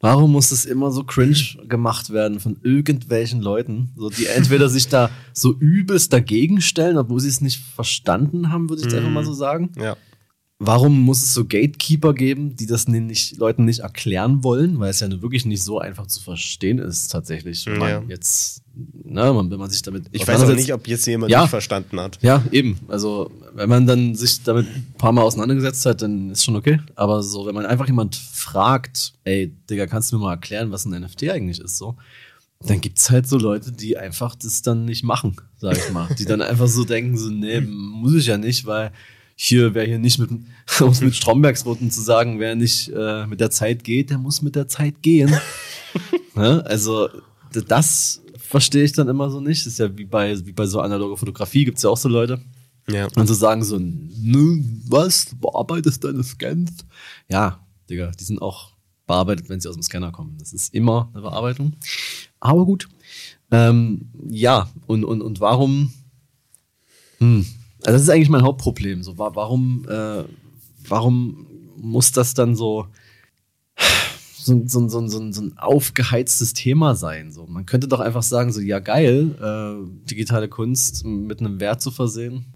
Warum muss das immer so cringe gemacht werden von irgendwelchen Leuten, so die entweder sich da so übelst dagegen stellen, obwohl sie es nicht verstanden haben, würde ich jetzt einfach mal so sagen. Ja. Warum muss es so Gatekeeper geben, die das nicht, Leuten nicht erklären wollen, weil es ja wirklich nicht so einfach zu verstehen ist, tatsächlich. Wenn man Ja. jetzt, ne, man, wenn man sich damit. Ich weiß auch nicht, ob jetzt jemand Ja. nicht verstanden hat. Ja, eben. Also, wenn man dann sich damit ein paar Mal auseinandergesetzt hat, dann ist schon okay. Aber so, wenn man einfach jemand fragt, ey, Digga, kannst du mir mal erklären, was ein NFT eigentlich ist, so, dann gibt's halt so Leute, die einfach das dann nicht machen, sag ich mal. Die dann einfach so denken, so, nee, muss ich ja nicht, weil hier, wer hier nicht mit, um es mit Strombergs Worten zu sagen, wer nicht äh, mit der Zeit geht, der muss mit der Zeit gehen. ne? Also, das verstehe ich dann immer so nicht. Das ist ja wie bei, wie bei so analoger Fotografie, gibt's ja auch so Leute. Ja. Und zu sagen so, nö, was, du bearbeitest deine Scans? Ja, Digga, die sind auch bearbeitet, wenn sie aus dem Scanner kommen. Das ist immer eine Bearbeitung. Aber gut. Ähm, ja, und, und, und warum, hm, also das ist eigentlich mein Hauptproblem. So, wa- warum, äh, warum muss das dann so, so, so, so, so, so ein aufgeheiztes Thema sein. So. Man könnte doch einfach sagen, so, ja geil, äh, digitale Kunst mit einem Wert zu versehen,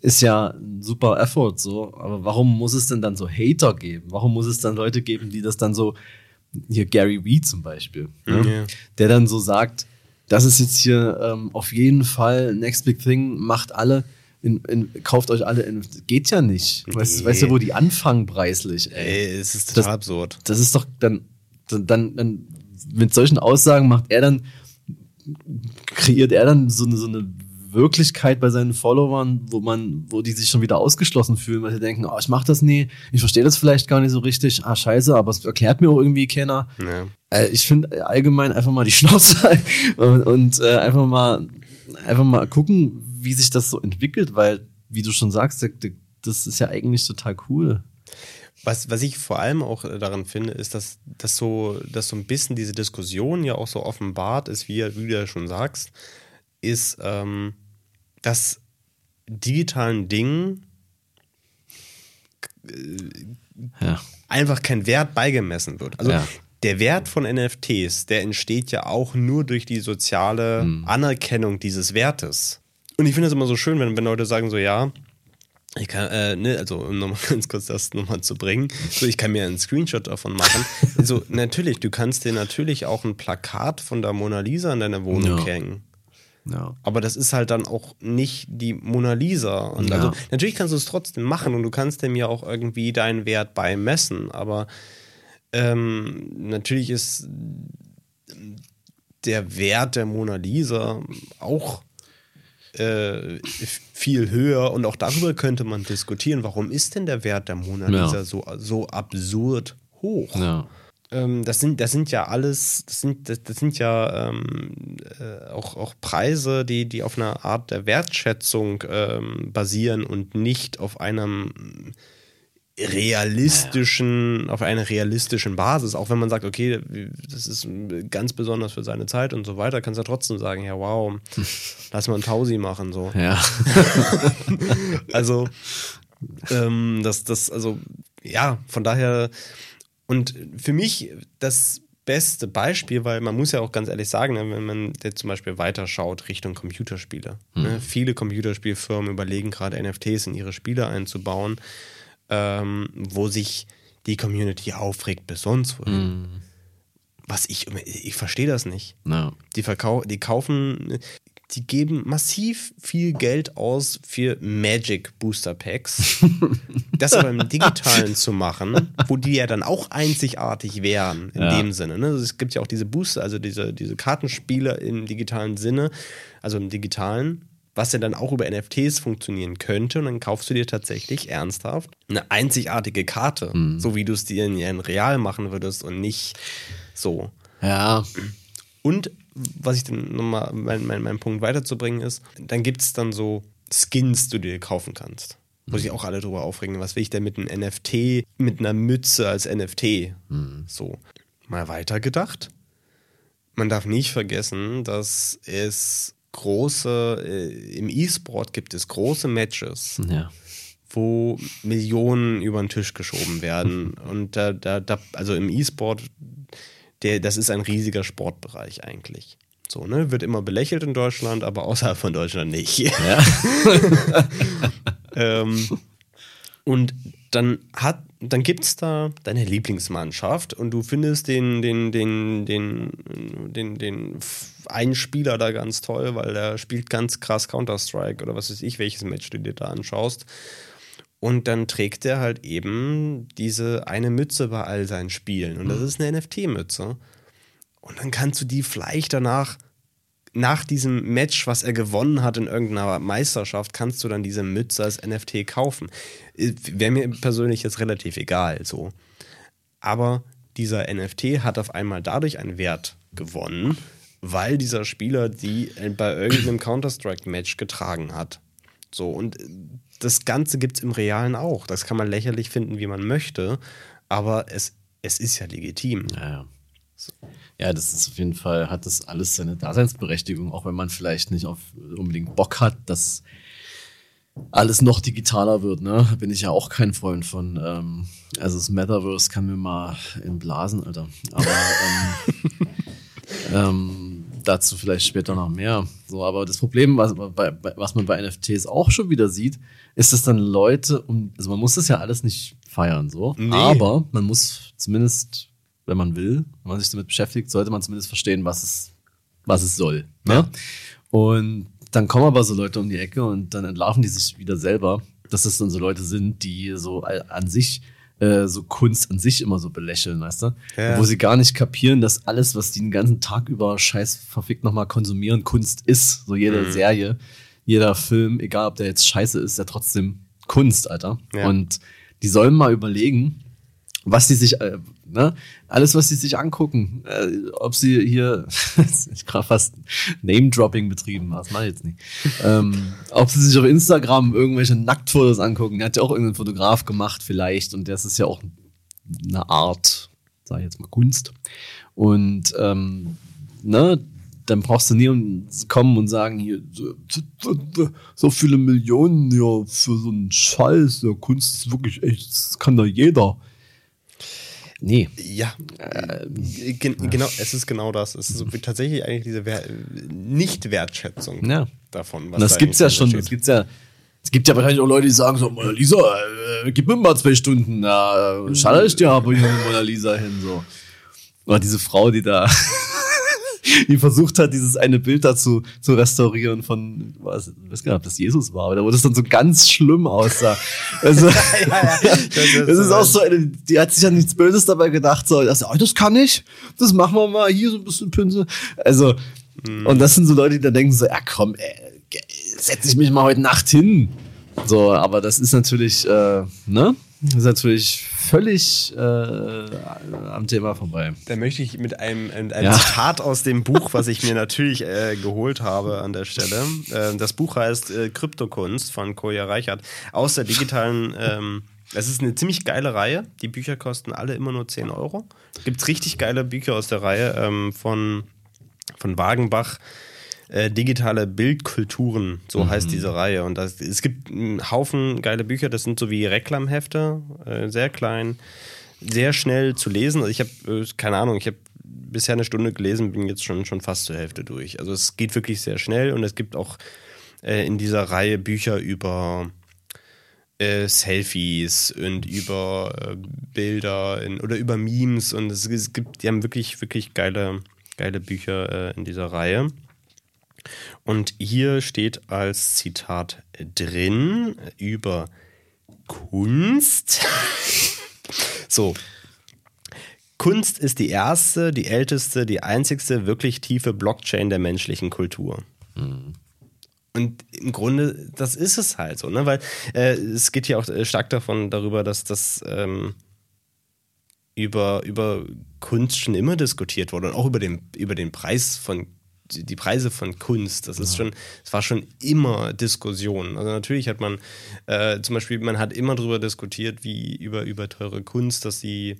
ist ja ein super Effort, so. Aber warum muss es denn dann so Hater geben? Warum muss es dann Leute geben, die das dann so, hier Gary Vee zum Beispiel, ne? Ja. der dann so sagt, das ist jetzt hier ähm, auf jeden Fall Next Big Thing, macht alle, in, in, kauft euch alle, in, geht ja nicht. Weißt, Nee. weißt du, wo die anfangen preislich, ey? Ey, es ist total Das- absurd. das ist doch dann, dann, dann, mit solchen Aussagen macht er dann, kreiert er dann so eine, so eine Wirklichkeit bei seinen Followern, wo man, wo die sich schon wieder ausgeschlossen fühlen, weil sie denken, oh, ich mach das nie, ich verstehe das vielleicht gar nicht so richtig, ah, scheiße, aber es erklärt mir auch irgendwie keiner. Ja. Äh, ich finde allgemein einfach mal die Schnauze und, und äh, einfach mal, einfach mal gucken, wie sich das so entwickelt, weil, wie du schon sagst, das ist ja eigentlich total cool. Was, was ich vor allem auch äh, daran finde, ist, dass, dass, so, dass so ein bisschen diese Diskussion ja auch so offenbart ist, wie, wie du ja schon sagst, ist, ähm, dass digitalen Dingen Ja. einfach kein Wert beigemessen wird. Also Ja. der Wert von NFTs, der entsteht ja auch nur durch die soziale Hm. Anerkennung dieses Wertes. Und ich finde es immer so schön, wenn, wenn Leute sagen so, ja, ich kann, äh, ne, also um nochmal ganz kurz das nochmal zu bringen, so ich kann mir einen Screenshot davon machen. so, natürlich, du kannst dir natürlich auch ein Plakat von der Mona Lisa in deiner Wohnung Ja. hängen. Ja. Aber das ist halt dann auch nicht die Mona Lisa. Und Ja. also natürlich kannst du es trotzdem machen und du kannst dem ja auch irgendwie deinen Wert beimessen. Aber ähm, natürlich ist der Wert der Mona Lisa auch äh, viel höher und auch darüber könnte man diskutieren. Warum ist denn der Wert der Mona Ja. Lisa so, so absurd hoch? Ja. Ähm, das, sind, das sind ja alles, das sind, das, das sind ja ähm, äh, auch, auch Preise, die, die auf einer Art der Wertschätzung ähm, basieren und nicht auf einem realistischen, auf einer realistischen Basis. Auch wenn man sagt, okay, das ist ganz besonders für seine Zeit und so weiter, kannst du ja trotzdem sagen, ja wow, lass mal ein Tausi machen so. Ja. Also, ähm, das, das, also, ja, von daher, und für mich das beste Beispiel, weil man muss ja auch ganz ehrlich sagen, ne, wenn man jetzt zum Beispiel weiterschaut Richtung Computerspiele. Ne, viele Computerspielfirmen überlegen gerade NFTs in ihre Spiele einzubauen, ähm, wo sich die Community aufregt bis sonst wohin. Was ich, ich verstehe das nicht. ja. Die, verkau die kaufen, die geben massiv viel Geld aus für Magic Booster Packs. das aber im Digitalen zu machen, wo die ja dann auch einzigartig wären, in Ja. dem Sinne. Ne? Also es gibt ja auch diese Booster, also diese, diese Kartenspiele im digitalen Sinne, also im digitalen, was ja dann auch über NFTs funktionieren könnte. Und dann kaufst du dir tatsächlich ernsthaft eine einzigartige Karte, so wie du es dir in, in Real machen würdest und nicht so. Ja. Und was ich dann nochmal, mein, mein, mein Punkt weiterzubringen ist, dann gibt es dann so Skins, die du dir kaufen kannst. Wo sich auch alle drüber aufregen. Was will ich denn mit einem NFT, mit einer Mütze als NFT? So. Mal weiter gedacht. Man darf nicht vergessen, dass es große, äh, im E-Sport gibt es große Matches Ja. wo Millionen über den Tisch geschoben werden. Und da, da, da, also im E-Sport der, das ist ein riesiger Sportbereich eigentlich. So, ne? Wird immer belächelt in Deutschland, aber außerhalb von Deutschland nicht. Ja. ähm, und dann hat, dann gibt es da deine Lieblingsmannschaft und du findest den, den, den, den, den, den einen Spieler da ganz toll, weil der spielt ganz krass Counter-Strike oder was weiß ich, welches Match du dir da anschaust. Und dann trägt er halt eben diese eine Mütze bei all seinen Spielen. Und das mhm. ist eine NFT-Mütze. Und dann kannst du die vielleicht danach nach diesem Match, was er gewonnen hat in irgendeiner Meisterschaft, kannst du dann diese Mütze als NFT kaufen. Äh, Wäre mir persönlich jetzt relativ egal, so. Aber dieser NFT hat auf einmal dadurch einen Wert gewonnen, weil dieser Spieler die bei irgendeinem Counter-Strike-Match getragen hat. So, und das Ganze gibt es im Realen auch. Das kann man lächerlich finden, wie man möchte, aber es, es ist ja legitim. Ja, ja. So. Ja, das ist auf jeden Fall, hat das alles seine Daseinsberechtigung, auch wenn man vielleicht nicht auf unbedingt Bock hat, dass alles noch digitaler wird, ne? Bin ich ja auch kein Freund von. Ähm, also das Metaverse kann mir mal entblasen, Alter. Aber ähm, ähm, dazu vielleicht später noch mehr. So, aber das Problem, was, bei, was man bei NFTs auch schon wieder sieht, ist, dass dann Leute, um, also man muss das ja alles nicht feiern, so, nee. aber man muss zumindest wenn man will, wenn man sich damit beschäftigt, sollte man zumindest verstehen, was es, was es soll. Ne? Ja. Und dann kommen aber so Leute um die Ecke und dann entlarven die sich wieder selber, dass es dann so Leute sind, die so an sich äh, so Kunst an sich immer so belächeln, weißt du? Ja. Wo sie gar nicht kapieren, dass alles, was die den ganzen Tag über scheiß verfickt nochmal konsumieren, Kunst ist. So jede mhm. Serie, jeder Film, egal ob der jetzt scheiße ist, der trotzdem Kunst, Alter. Ja. Und die sollen mal überlegen, was die sich, äh, ne, alles, was sie sich angucken, äh, ob sie hier, ich gerade fast Name-Dropping betrieben, das mache ich jetzt nicht, ähm, ob sie sich auf Instagram irgendwelche Nacktfotos angucken, hat ja auch irgendein Fotograf gemacht vielleicht und das ist ja auch eine Art, sag ich jetzt mal, Kunst und ähm, ne, dann brauchst du nie kommen und sagen, hier, so, viele Millionen ja, für so einen Scheiß, der Kunst ist wirklich echt, das kann doch jeder. Nee. Ja, äh, gen genau, es ist genau das. Es ist tatsächlich eigentlich diese Wer Nicht-Wertschätzung ja. davon. Was das da gibt's ja schon, das gibt's ja. Es gibt ja wahrscheinlich auch Leute, die sagen so, Mona Lisa, äh, gib mir mal zwei Stunden, da äh, schalte ich dir aber hier Mona Lisa hin, so. Oder diese Frau, die da die versucht hat, dieses eine Bild dazu zu restaurieren von, was, ich weiß gar nicht, ob das Jesus war, oder wo das dann so ganz schlimm aussah. Also, ja, ja, ja. Das, das ist auch so eine, die hat sich ja nichts Böses dabei gedacht, so, das, oh, das kann ich, das machen wir mal, hier so ein bisschen Pinsel. Also, mhm. und das sind so Leute, die da denken so, ja komm, ey, setz ich mich mal heute Nacht hin. So, aber das ist natürlich, äh, ne? Das ist natürlich völlig äh, am Thema vorbei. Da möchte ich mit einem, mit einem ja. Zitat aus dem Buch, was ich mir natürlich äh, geholt habe an der Stelle. Äh, das Buch heißt äh, Kryptokunst von Koja Reichert. Aus der digitalen, ähm, es ist eine ziemlich geile Reihe. Die Bücher kosten alle immer nur 10 Euro. Gibt richtig geile Bücher aus der Reihe ähm, von, von Wagenbach äh, digitale Bildkulturen, so mhm. heißt diese Reihe. Und das, es gibt einen Haufen geile Bücher, das sind so wie Reklamhefte, äh, sehr klein, sehr schnell zu lesen. Also ich habe, äh, keine Ahnung, ich habe bisher eine Stunde gelesen, bin jetzt schon, schon fast zur Hälfte durch. Also es geht wirklich sehr schnell und es gibt auch äh, in dieser Reihe Bücher über äh, Selfies und über Bilder in, oder über Memes und es, es, gibt, die haben wirklich, wirklich geile, geile Bücher in dieser Reihe. Und hier steht als Zitat drin über Kunst. so. Kunst ist die erste, die älteste, die einzigste wirklich tiefe Blockchain der menschlichen Kultur. Mhm. Und im Grunde, das ist es halt so, ne? Weil äh, es geht hier auch äh, stark davon darüber, dass das ähm, über, über Kunst schon immer diskutiert wurde und auch über den, über den Preis von die Preise von Kunst, das ist ja. schon, es war schon immer Diskussion. Also natürlich hat man äh, zum Beispiel, man hat immer darüber diskutiert, wie über, über teure Kunst, dass sie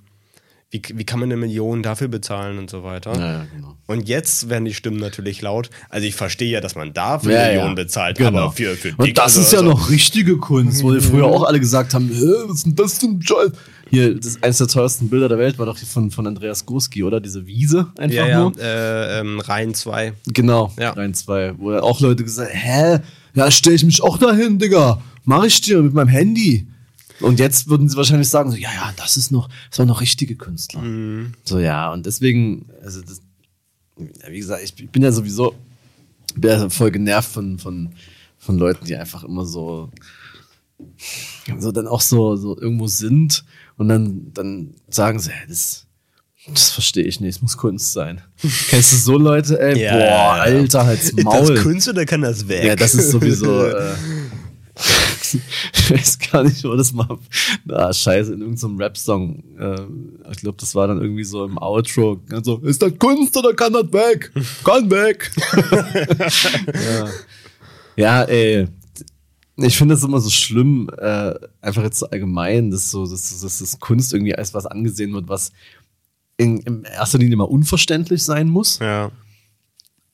wie, wie kann man eine Million dafür bezahlen und so weiter. Ja, ja, genau. Und jetzt werden die Stimmen natürlich laut. Also ich verstehe ja, dass man dafür Ja, Millionen ja. bezahlt, Genau. aber für, für Und das ist ja also- noch richtige Kunst, wo die früher auch alle gesagt haben, was ist denn das für ein Scheiß? Hier, das ist eines der teuersten Bilder der Welt war doch die von, von Andreas Gurski, oder? Diese Wiese einfach Ja, ja, nur. äh, ähm, Reihen 2. Genau, Ja. rein zwei. Wo auch Leute gesagt hä, ja, stell ich mich auch dahin, Digga. Mach ich dir mit meinem Handy. Und jetzt würden sie wahrscheinlich sagen, so, ja, ja, das ist noch, das waren noch richtige Künstler. So, ja, und deswegen, also das, ja, wie gesagt, ich bin ja sowieso bin ja voll genervt von, von, von Leuten, die einfach immer so, so dann auch so, so irgendwo sind und dann, dann sagen sie, hä, das, das verstehe ich nicht, es muss Kunst sein. Kennst du so Leute, ey? Ja, Boah, ja, ja. Alter, halt's Ist Maul. das Kunst oder kann das weg? Ja, das ist sowieso. Äh, ich weiß gar nicht, wo das mal. Ah, scheiße, in irgendeinem Rap-Song. Äh, ich glaube, das war dann irgendwie so im Outro. Also, ist das Kunst oder kann das weg? Kann weg. ja. ja, ey. Ich finde das immer so schlimm, äh, einfach jetzt so allgemein, dass so, dass, dass das Kunst irgendwie als was angesehen wird, was in, in erster Linie mal unverständlich sein muss. ja.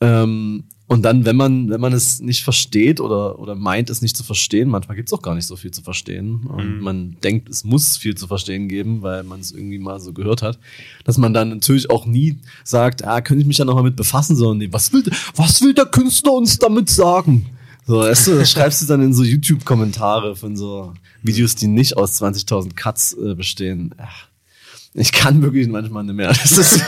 Ähm, und dann, wenn man, wenn man es nicht versteht oder, oder meint, es nicht zu verstehen, manchmal gibt es auch gar nicht so viel zu verstehen. Und man denkt, es muss viel zu verstehen geben, weil man es irgendwie mal so gehört hat, dass man dann natürlich auch nie sagt, ah, könnte ich mich ja nochmal mit befassen, sondern nee, was will, was will der Künstler uns damit sagen? So, weißt du, das schreibst du dann in so YouTube-Kommentare von so Videos, die nicht aus 20.000 Cuts äh, bestehen. Ach, ich kann wirklich manchmal nicht mehr. Das ist,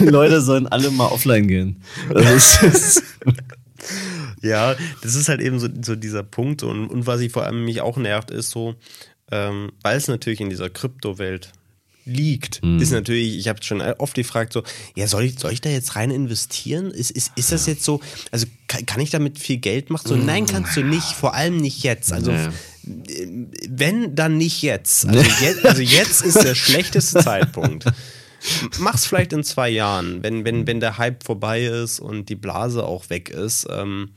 die Leute sollen alle mal offline gehen. Das ist, Ja, das ist halt eben so, so dieser Punkt. Und, und was ich vor allem mich auch nervt, ist so, ähm, weil es natürlich in dieser Kryptowelt liegt, Hm. ist natürlich, ich habe schon oft gefragt, so, ja, soll ich, soll ich da jetzt rein investieren? Ist, ist, ist das jetzt so, also kann, kann ich damit viel Geld machen? So, nein, kannst du nicht, vor allem nicht jetzt. Also, Nee. Wenn, dann nicht jetzt. Also, jetzt. also jetzt ist der schlechteste Zeitpunkt. Mach's vielleicht in zwei Jahren, wenn, wenn, wenn der Hype vorbei ist und die Blase auch weg ist. Ähm,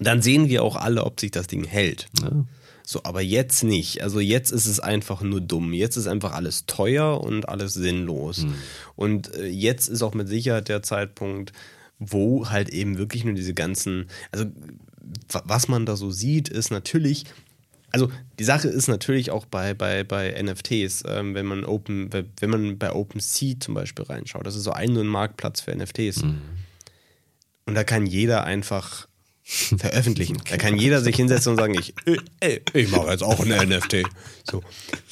dann sehen wir auch alle, ob sich das Ding hält. So, aber jetzt nicht. Also jetzt ist es einfach nur dumm. Jetzt ist einfach alles teuer und alles sinnlos. Und äh, jetzt ist auch mit Sicherheit der Zeitpunkt, wo halt eben wirklich nur diese ganzen, also wa- was man da so sieht, ist natürlich, also die Sache ist natürlich auch bei, bei, bei NFTs, ähm, wenn man Open, wenn man bei OpenSea zum Beispiel reinschaut, das ist so ein, so ein Marktplatz für NFTs. Und da kann jeder einfach veröffentlichen. Da kann jeder sich hinsetzen und sagen, ich, äh, ich mache jetzt auch ein NFT. So.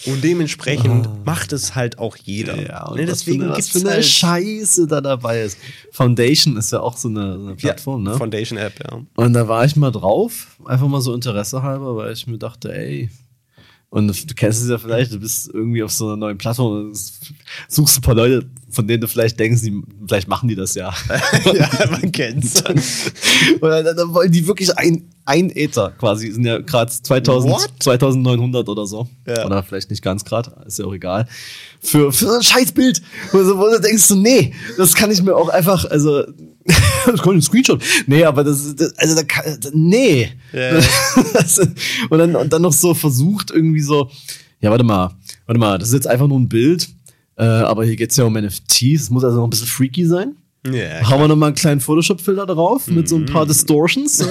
Und dementsprechend macht es halt auch jeder. ja, und ne, deswegen eine, gibt's für eine halt Scheiße da dabei ist. Foundation ist ja auch so eine, so eine Plattform, ja, ne? Foundation App, ja. Und da war ich mal drauf, einfach mal so Interesse halber, weil ich mir dachte, ey, und du kennst es ja vielleicht, du bist irgendwie auf so einer neuen Plattform und suchst ein paar Leute, von denen du vielleicht denkst, die, vielleicht machen die das ja. ja, man kennt's. Und dann, dann wollen die wirklich ein, ein Ether quasi, sind ja gerade 2000, What? 2900 oder so. Ja. Oder vielleicht nicht ganz gerade, ist ja auch egal. Für, für so ein Scheißbild, wo, du- wo du denkst, so, nee, das kann ich mir auch einfach, also, das kommt ein Screenshot. Nee, aber das, ist- das also da kann, nee. Das, und, dann, und dann noch so versucht, irgendwie so, ja, warte mal, warte mal, das ist jetzt einfach nur ein Bild, äh, aber hier geht's ja um NFTs, es muss also noch ein bisschen freaky sein. Ja, Haben wir noch mal einen kleinen Photoshop-Filter drauf mit so ein Mhm. paar Distortions? Äh,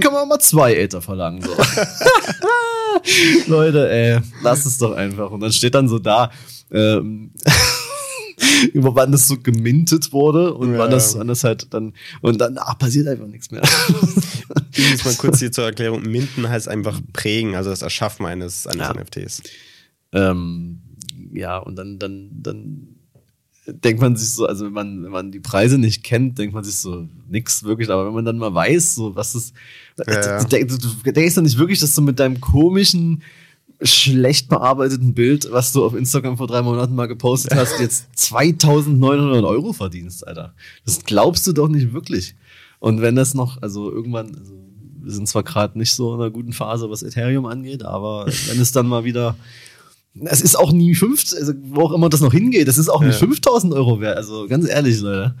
können wir mal zwei Ether verlangen. So. Leute, ey, lasst es doch einfach. Und dann steht dann so da, ähm, über wann das so gemintet wurde und Ja. wann, das, wann das halt dann, und dann ach, passiert einfach nichts mehr. Übrigens mal kurz hier zur Erklärung. Minden heißt einfach prägen, also das Erschaffen eines, eines Ja. NFTs. ähm, ja, und dann, dann, dann denkt man sich so, also wenn man, wenn man die Preise nicht kennt, denkt man sich so nix wirklich, aber wenn man dann mal weiß, so was das, Ja, ja. Du, du, du denkst dann nicht wirklich, dass du mit deinem komischen, schlecht bearbeiteten Bild, was du auf Instagram vor drei Monaten mal gepostet hast, jetzt 2900 Euro verdienst, Alter. Das glaubst du doch nicht wirklich. Und wenn das noch, also irgendwann, also wir sind zwar gerade nicht so in einer guten Phase, was Ethereum angeht, aber wenn es dann mal wieder es ist auch nie 50, also wo auch immer das noch hingeht, das ist auch nicht Ja. 5000 Euro wert. Also ganz ehrlich, Leute.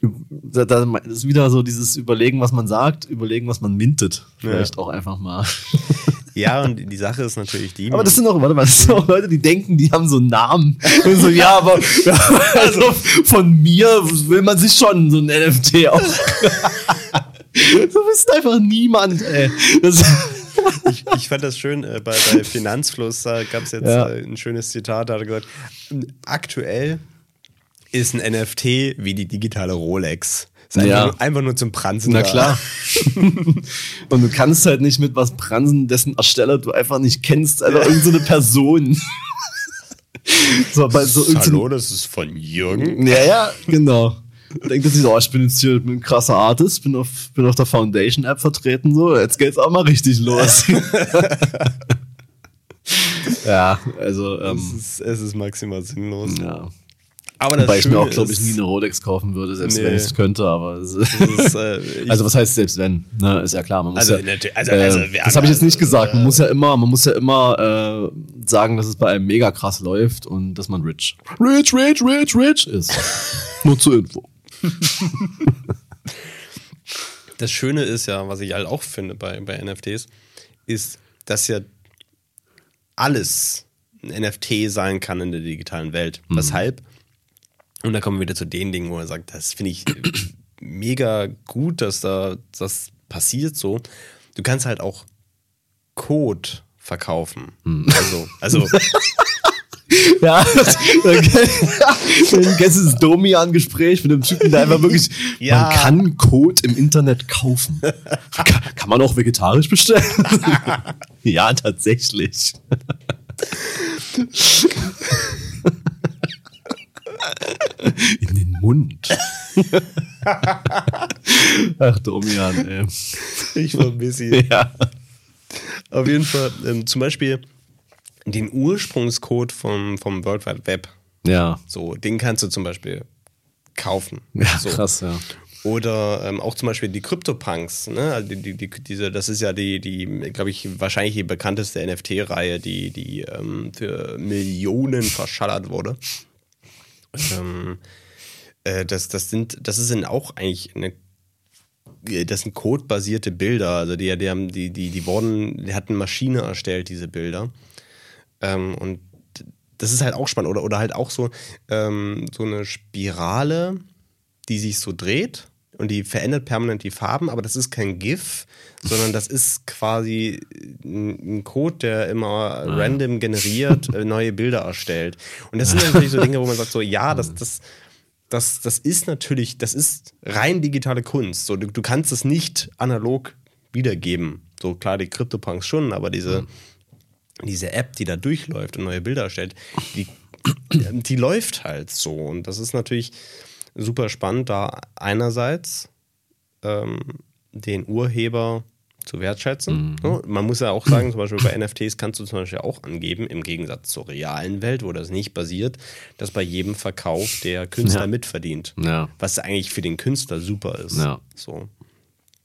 Da, ist wieder so dieses Überlegen, was man sagt, überlegen, was man mintet. Vielleicht auch einfach mal. Ja, und die Sache ist natürlich die. Aber das sind auch, warte mal, das sind auch Leute, die denken, die haben so einen Namen. Und so, ja, aber also von mir will man sich schon so ein NFT auch. du bist einfach niemand, ey. Das, ich, ich, fand das schön, äh, bei, bei, Finanzfluss, da gab es jetzt ja. äh, ein schönes Zitat, da hat er gesagt, aktuell ist ein NFT wie die digitale Rolex. Ist ja. einfach, nur, einfach nur zum Pranzen. Na klar. und du kannst halt nicht mit was pranzen, dessen Ersteller du einfach nicht kennst, also ja. irgendeine so Person. so, bei so Hallo, das ist von Jürgen. Ja, ja, genau. Denkt er sich so, oh, ich bin jetzt hier ein krasser Artist, bin auf, bin auf der Foundation-App vertreten, so, jetzt geht's auch mal richtig los. ja, also. Ähm, es, ist, es ist maximal sinnlos. Ja. Aber Wobei ich mir auch, glaube ich, nie eine Rolex kaufen würde, selbst nee. wenn ich es könnte. Aber ist, äh, also was heißt selbst wenn? Ne, ist ja klar. Man muss also, ja, also, also, äh, das habe ich jetzt nicht gesagt. Man muss ja immer, man muss ja immer äh, sagen, dass es bei einem mega krass läuft und dass man rich, rich, rich, rich, rich ist. Nur zur Info. das Schöne ist ja, was ich halt auch finde bei, bei NFTs, ist, dass ja alles ein NFT sein kann in der digitalen Welt. Mhm. Weshalb und da kommen wir wieder zu den Dingen, wo er sagt, das finde ich mega gut, dass da das passiert so. Du kannst halt auch Code verkaufen. Hm. Also, also Ja, okay. kennst du das Domian-Gespräch mit dem Typen, der einfach wirklich, ja. man kann Code im Internet kaufen. Kann, kann man auch vegetarisch bestellen? ja, tatsächlich. In den Mund. Ach, Domian, ey. Ich vermisse ihn. Ja. Auf jeden Fall, ähm, zum Beispiel den Ursprungscode vom, vom World Wide Web. Ja. So, den kannst du zum Beispiel kaufen. Ja, so. krass, ja. Oder ähm, auch zum Beispiel die CryptoPunks, ne? Also die, die, diese, das ist ja die, die, glaube ich, wahrscheinlich die bekannteste NFT-Reihe, die, die ähm, für Millionen verschallert wurde. Ähm, äh, das, das sind, das sind auch eigentlich eine das sind codebasierte Bilder. Also die, die haben, die, die, die wurden, die hatten Maschine erstellt, diese Bilder. Ähm, und das ist halt auch spannend. Oder, oder halt auch so, ähm, so eine Spirale, die sich so dreht und die verändert permanent die Farben, aber das ist kein GIF, sondern das ist quasi ein Code, der immer ah. random generiert, äh, neue Bilder erstellt. Und das sind natürlich so Dinge, wo man sagt, so, ja, das, das, das, das ist natürlich, das ist rein digitale Kunst. So, du, du kannst es nicht analog wiedergeben. So klar, die CryptoPunks schon, aber diese, mhm. Diese App, die da durchläuft und neue Bilder erstellt, die, die läuft halt so. Und das ist natürlich super spannend, da einerseits ähm, den Urheber zu wertschätzen. Mhm. Man muss ja auch sagen, zum Beispiel bei NFTs kannst du zum Beispiel auch angeben, im Gegensatz zur realen Welt, wo das nicht basiert, dass bei jedem Verkauf der Künstler ja. mitverdient. Ja. Was eigentlich für den Künstler super ist. Ja. So.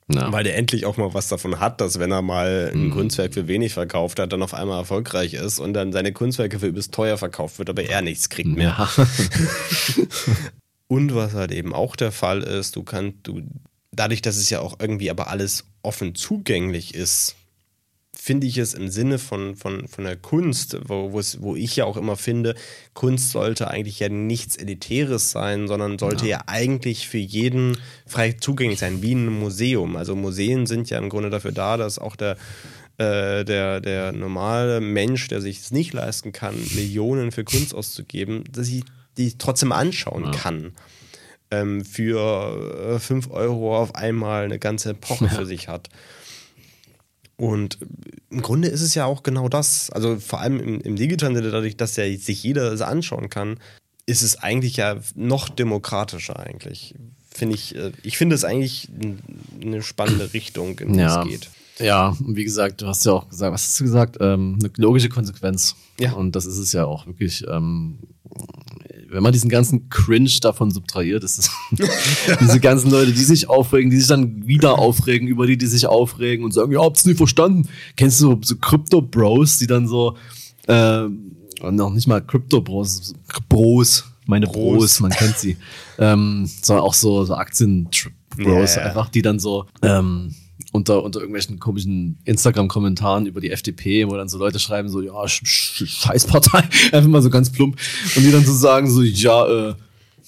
Ja. Weil der endlich auch mal was davon hat, dass wenn er mal ein mhm. Kunstwerk für wenig verkauft hat, dann auf einmal erfolgreich ist und dann seine Kunstwerke für übelst teuer verkauft wird, aber er nichts kriegt mehr. Ja. Und was halt eben auch der Fall ist, du kannst, du, dadurch, dass es ja auch irgendwie aber alles offen zugänglich ist, finde ich es im Sinne von, von, von der Kunst, wo, wo ich ja auch immer finde, Kunst sollte eigentlich ja nichts Elitäres sein, sondern sollte ja, ja eigentlich für jeden frei zugänglich sein, wie ein Museum. Also Museen sind ja im Grunde dafür da, dass auch der, äh, der, der normale Mensch, der sich es nicht leisten kann, Millionen für Kunst auszugeben, dass ich die trotzdem anschauen ja. kann. Ähm, für 5 äh, Euro auf einmal eine ganze Epoche ja. für sich hat. Und im Grunde ist es ja auch genau das. Also vor allem im, im digitalen Sinne, dadurch, dass ja sich jeder das anschauen kann, ist es eigentlich ja noch demokratischer eigentlich. Finde ich, äh, ich finde es eigentlich eine spannende Richtung, in die ja. es geht. Ja, wie gesagt, du hast ja auch gesagt, was hast du gesagt? Ähm, eine logische Konsequenz. Ja. Und das ist es ja auch wirklich. Ähm, wenn man diesen ganzen Cringe davon subtrahiert, ist es diese ganzen Leute, die sich aufregen, die sich dann wieder aufregen über die, die sich aufregen und sagen, ja, hab's nie verstanden. Kennst du so, so Crypto-Bros, die dann so, äh, noch nicht mal Crypto-Bros, Bros, meine Bros, Bros man kennt sie, ähm, sondern auch so, so Aktien-Bros yeah. einfach, die dann so, ähm, unter, unter irgendwelchen komischen Instagram-Kommentaren über die FDP, wo dann so Leute schreiben, so, ja, Sch Sch Scheißpartei, einfach mal so ganz plump. Und die dann so sagen, so, ja, äh,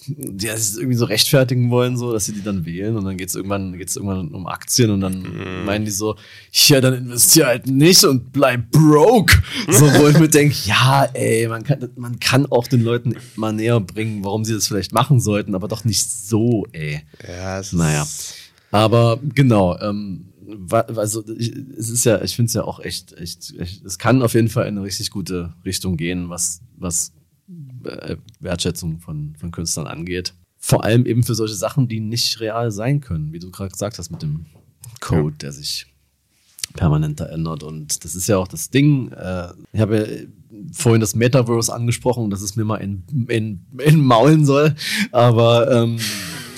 die das irgendwie so rechtfertigen wollen, so, dass sie die dann wählen und dann geht's irgendwann, geht's irgendwann um Aktien und dann mm. meinen die so, ja, dann investier halt nicht und bleib broke. So, wo ich mir denke, ja, ey, man kann, man kann auch den Leuten mal näher bringen, warum sie das vielleicht machen sollten, aber doch nicht so, ey. Ja, es naja. Aber genau, ähm, also es ist ja, ich finde es ja auch echt, echt, echt, es kann auf jeden Fall in eine richtig gute Richtung gehen, was, was äh, Wertschätzung von, von Künstlern angeht. Vor allem eben für solche Sachen, die nicht real sein können, wie du gerade gesagt hast mit dem Code, der sich permanent ändert. Und das ist ja auch das Ding. Äh, ich habe ja vorhin das Metaverse angesprochen, dass es mir mal in, in, in maulen soll. Aber ähm,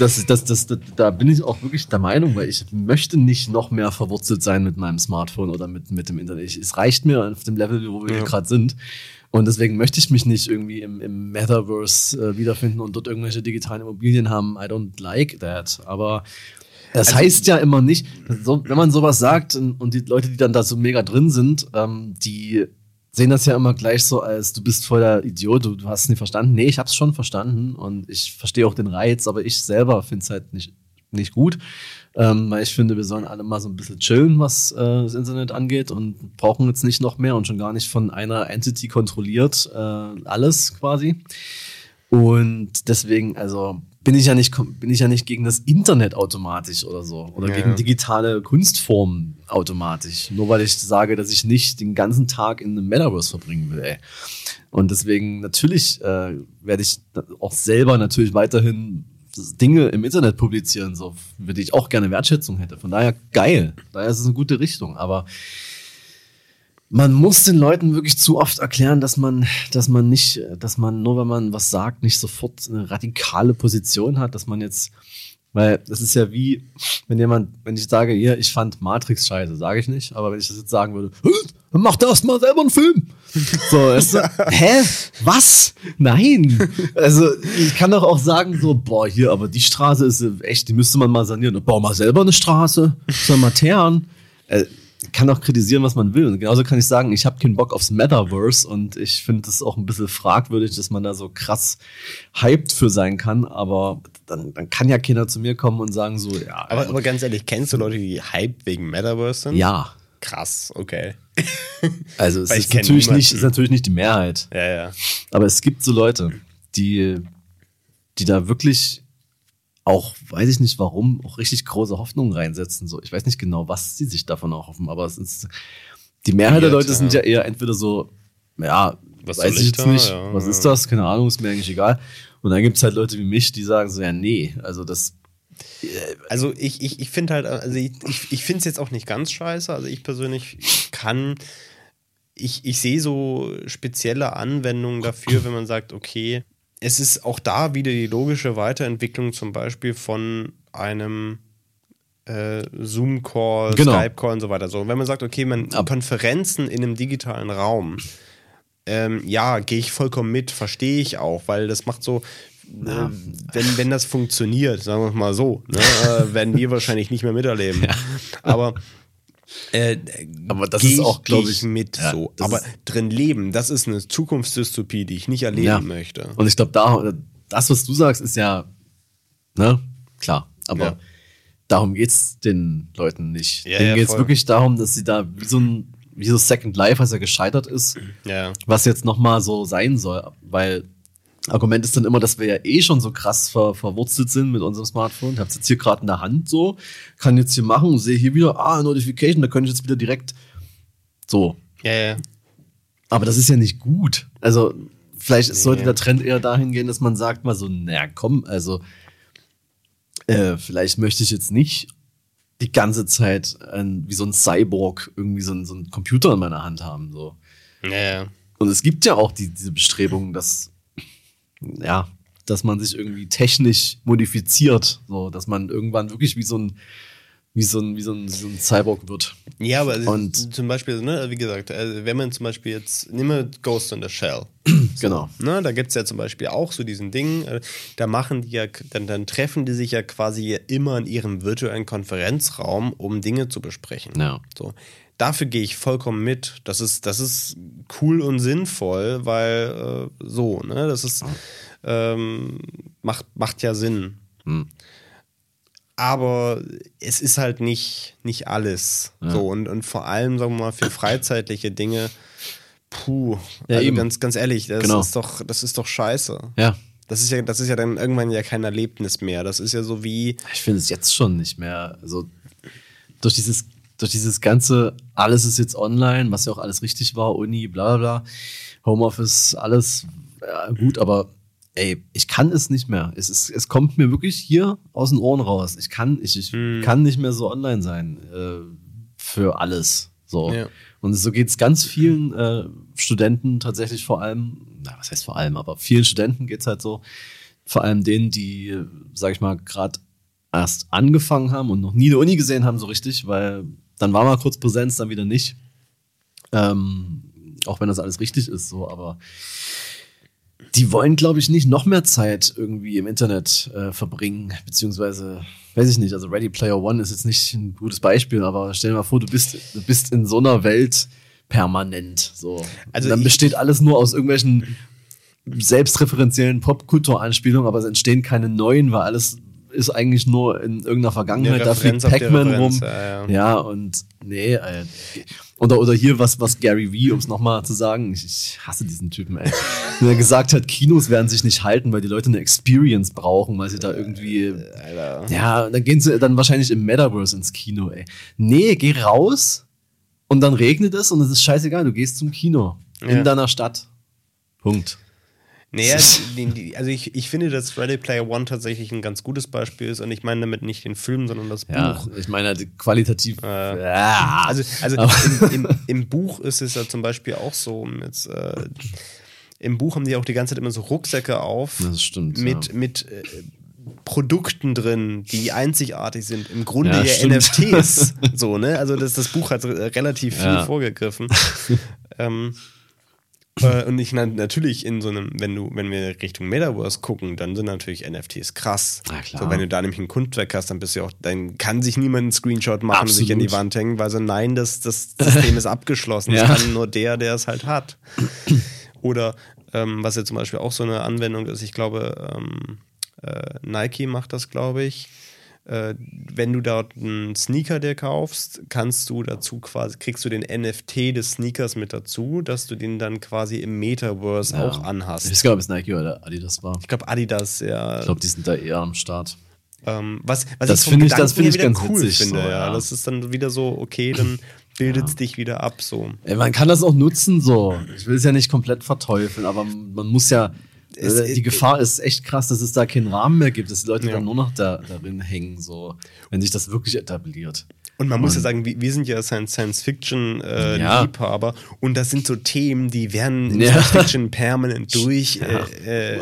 das, das, das, das, da bin ich auch wirklich der Meinung, weil ich möchte nicht noch mehr verwurzelt sein mit meinem Smartphone oder mit, mit dem Internet. es reicht mir auf dem Level, wo wir ja. gerade sind. Und deswegen möchte ich mich nicht irgendwie im, im Metaverse äh, wiederfinden und dort irgendwelche digitalen Immobilien haben. I don't like that. Aber das also, heißt ja immer nicht, so, wenn man sowas sagt und, und, die Leute, die dann da so mega drin sind, ähm, die sehen das ja immer gleich so als du bist voll der Idiot, du, du hast es nicht verstanden. Nee, ich hab's schon verstanden und ich verstehe auch den Reiz, aber ich selber finde es halt nicht, nicht gut. Ähm, weil ich finde, wir sollen alle mal so ein bisschen chillen, was äh, das Internet angeht und brauchen jetzt nicht noch mehr und schon gar nicht von einer Entity kontrolliert äh, alles quasi. Und deswegen, also bin ich ja nicht, bin ich ja nicht gegen das Internet automatisch oder so. Oder ja. gegen digitale Kunstformen automatisch. Nur weil ich sage, dass ich nicht den ganzen Tag in einem Metaverse verbringen will, ey. Und deswegen natürlich äh, werde ich auch selber natürlich weiterhin Dinge im Internet publizieren, so, für die ich auch gerne Wertschätzung hätte. Von daher geil. Daher ist es eine gute Richtung. Aber man muss den Leuten wirklich zu oft erklären, dass man, dass man nicht, dass man nur, wenn man was sagt, nicht sofort eine radikale Position hat, dass man jetzt, weil das ist ja wie, wenn jemand, wenn ich sage, hier, ich fand Matrix scheiße, sage ich nicht, aber wenn ich das jetzt sagen würde, dann mach erst mal selber einen Film. So, weißt du, hä? Was? Nein. Also, ich kann doch auch sagen, so, boah, hier, aber die Straße ist echt, die müsste man mal sanieren. Bau mal selber eine Straße, soll mal teeren. Kann auch kritisieren, was man will. Und genauso kann ich sagen, ich habe keinen Bock aufs Metaverse und ich finde es auch ein bisschen fragwürdig, dass man da so krass hyped für sein kann, aber dann, dann kann ja keiner zu mir kommen und sagen so, ja. Aber, aber ganz ehrlich, kennst du Leute, die hyped wegen Metaverse sind? Ja. Krass, okay. Also es ist natürlich, nicht, ist natürlich nicht die Mehrheit. Ja, ja. Aber es gibt so Leute, die, die da wirklich auch, weiß ich nicht warum, auch richtig große Hoffnungen reinsetzen. So, ich weiß nicht genau, was sie sich davon auch hoffen, aber es ist, die Mehrheit der Leute ja. sind ja eher entweder so, ja, was weiß ich jetzt da? nicht, ja, was ist das? Keine Ahnung, ist mir eigentlich egal. Und dann gibt es halt Leute wie mich, die sagen so, ja, nee, also das. Also ich, ich, ich finde halt, also ich, ich, ich finde es jetzt auch nicht ganz scheiße. Also ich persönlich kann, ich, ich sehe so spezielle Anwendungen dafür, wenn man sagt, okay, es ist auch da wieder die logische Weiterentwicklung zum Beispiel von einem äh, Zoom-Call, genau. Skype-Call und so weiter. So, wenn man sagt, okay, man Ab. Konferenzen in einem digitalen Raum, ähm, ja, gehe ich vollkommen mit, verstehe ich auch, weil das macht so, äh, wenn, wenn das funktioniert, sagen wir mal so, ne, äh, werden wir wahrscheinlich nicht mehr miterleben. Ja. Aber äh, aber das ist auch, glaube ich, mit ja, so. Aber drin leben, das ist eine Zukunftsdystopie, die ich nicht erleben ja. möchte. Und ich glaube, da, das, was du sagst, ist ja, ne, klar. Aber ja. darum geht es den Leuten nicht. Ja, Denen geht es wirklich darum, dass sie da wie so ein, wie so Second Life, was ja gescheitert ist, was jetzt nochmal so sein soll. Weil Argument ist dann immer, dass wir ja eh schon so krass ver verwurzelt sind mit unserem Smartphone. Ich habe es jetzt hier gerade in der Hand so, kann jetzt hier machen und sehe hier wieder, ah, Notification, da könnte ich jetzt wieder direkt so. Ja, ja. Aber das ist ja nicht gut. Also, vielleicht nee. sollte der Trend eher dahin gehen, dass man sagt mal so, naja, komm, also, äh, vielleicht möchte ich jetzt nicht die ganze Zeit ein, wie so ein Cyborg irgendwie so ein, so ein Computer in meiner Hand haben. So. Ja, ja. Und es gibt ja auch die, diese Bestrebungen, dass ja, dass man sich irgendwie technisch modifiziert, so, dass man irgendwann wirklich wie so ein, wie so ein, wie so ein, so ein Cyborg wird. Ja, aber Und- zum Beispiel, ne, wie gesagt, also wenn man zum Beispiel jetzt, nehmen wir Ghost in the Shell. Genau. Ne, da gibt es ja zum Beispiel auch so diesen Ding, äh, da machen die ja, dann, dann treffen die sich ja quasi immer in ihrem virtuellen Konferenzraum, um Dinge zu besprechen. Ja. So. Dafür gehe ich vollkommen mit. Das ist, das ist cool und sinnvoll, weil äh, so, ne, das ist, ähm, macht, macht ja Sinn. Hm. Aber es ist halt nicht, nicht alles. So, und, und vor allem, sagen wir mal, für freizeitliche Dinge, puh, Ja, also eben. ganz, ganz ehrlich, das Genau. ist doch, das ist doch scheiße. Ja. Das ist ja, das ist ja dann irgendwann ja kein Erlebnis mehr. Das ist ja so wie, Ich finde es jetzt schon nicht mehr. Also durch dieses, durch dieses ganze, alles ist jetzt online, was ja auch alles richtig war, Uni, bla bla bla, Homeoffice, alles ja, gut, aber ey, ich kann es nicht mehr. Es, ist, es kommt mir wirklich hier aus den Ohren raus. Ich kann, ich, ich kann nicht mehr so online sein äh, für alles. So. Ja. Und so geht es ganz vielen äh, Studenten tatsächlich vor allem, na, was heißt vor allem, aber vielen Studenten geht es halt so, vor allem denen, die, sag ich mal, gerade erst angefangen haben und noch nie eine Uni gesehen haben, so richtig, weil dann war mal kurz Präsenz, dann wieder nicht. Ähm, auch wenn das alles richtig ist, so, aber die wollen, glaube ich, nicht noch mehr Zeit irgendwie im Internet äh, verbringen, beziehungsweise, weiß ich nicht, also Ready Player One ist jetzt nicht ein gutes Beispiel, aber stell dir mal vor, du bist, du bist in so einer Welt permanent, so. Also dann besteht alles nur aus irgendwelchen selbstreferenziellen Popkulturanspielungen, aber es entstehen keine neuen, weil alles ist eigentlich nur in irgendeiner Vergangenheit. Da fliegt Pac-Man rum. Ja, ja. Ja, und nee, ey. Oder, oder hier was, was Gary Vee, um es nochmal zu sagen, ich, ich hasse diesen Typen, ey. Wenn er gesagt hat, Kinos werden sich nicht halten, weil die Leute eine Experience brauchen, weil sie da irgendwie. Alter. Ja, dann gehen sie dann wahrscheinlich im Metaverse ins Kino, ey. Nee, geh raus und dann regnet es und es ist scheißegal, du gehst zum Kino. In Ja. deiner Stadt. Punkt. Naja, also ich, ich finde, dass Ready Player One tatsächlich ein ganz gutes Beispiel ist und ich meine damit nicht den Film, sondern das Ja, Buch. ich meine, halt qualitativ. Äh, ja. Also, also im, im, im Buch ist es ja zum Beispiel auch so, jetzt, äh, im Buch haben die auch die ganze Zeit immer so Rucksäcke auf Das stimmt, mit, ja. mit äh, Produkten drin, die einzigartig sind. Im Grunde Ja, ja. NFTs. so, ne? Also das, das Buch hat re- relativ viel Ja. vorgegriffen. ähm, äh, und ich na- natürlich in so einem, wenn du, wenn wir Richtung Metaverse gucken, dann sind natürlich NFTs krass. Na klar. So, wenn du da nämlich ein Kunstwerk hast, dann bist du auch, dann kann sich niemand einen Screenshot machen und sich an die Absolut. Wand hängen, weil so nein, das, das System ist abgeschlossen. Ja. Das kann nur der, der es halt hat. Oder ähm, was ja zum Beispiel auch so eine Anwendung ist, ich glaube, ähm, äh, Nike macht das, glaube ich. Äh, wenn du dort einen Sneaker dir kaufst, kannst du dazu quasi, kriegst du den NFT des Sneakers mit dazu, dass du den dann quasi im Metaverse Ja. auch anhast. Ich weiß gar nicht, ob es Nike oder Adidas war. Ich glaube, Adidas, ja. Ich glaube, die sind da eher am Start. Ähm, was, was Das finde ich- das her ich ganz cool witzig, finde. so, ja. ja. Das ist dann wieder so, okay, dann bildet es dich wieder ab. So. Ey, man kann das auch nutzen so. Ich will es ja nicht komplett verteufeln, aber man muss ja. Es- äh, die Gefahr ist echt krass, dass es da keinen Rahmen mehr gibt, dass die Leute Ja. dann nur noch da, darin hängen, so, wenn sich das wirklich etabliert. Und man muss ja sagen, wir, wir sind ja Science-Fiction-Liebhaber Ja. Liebhaber. und das sind so Themen, die werden in Ja. Science-Fiction permanent durch Ja. äh,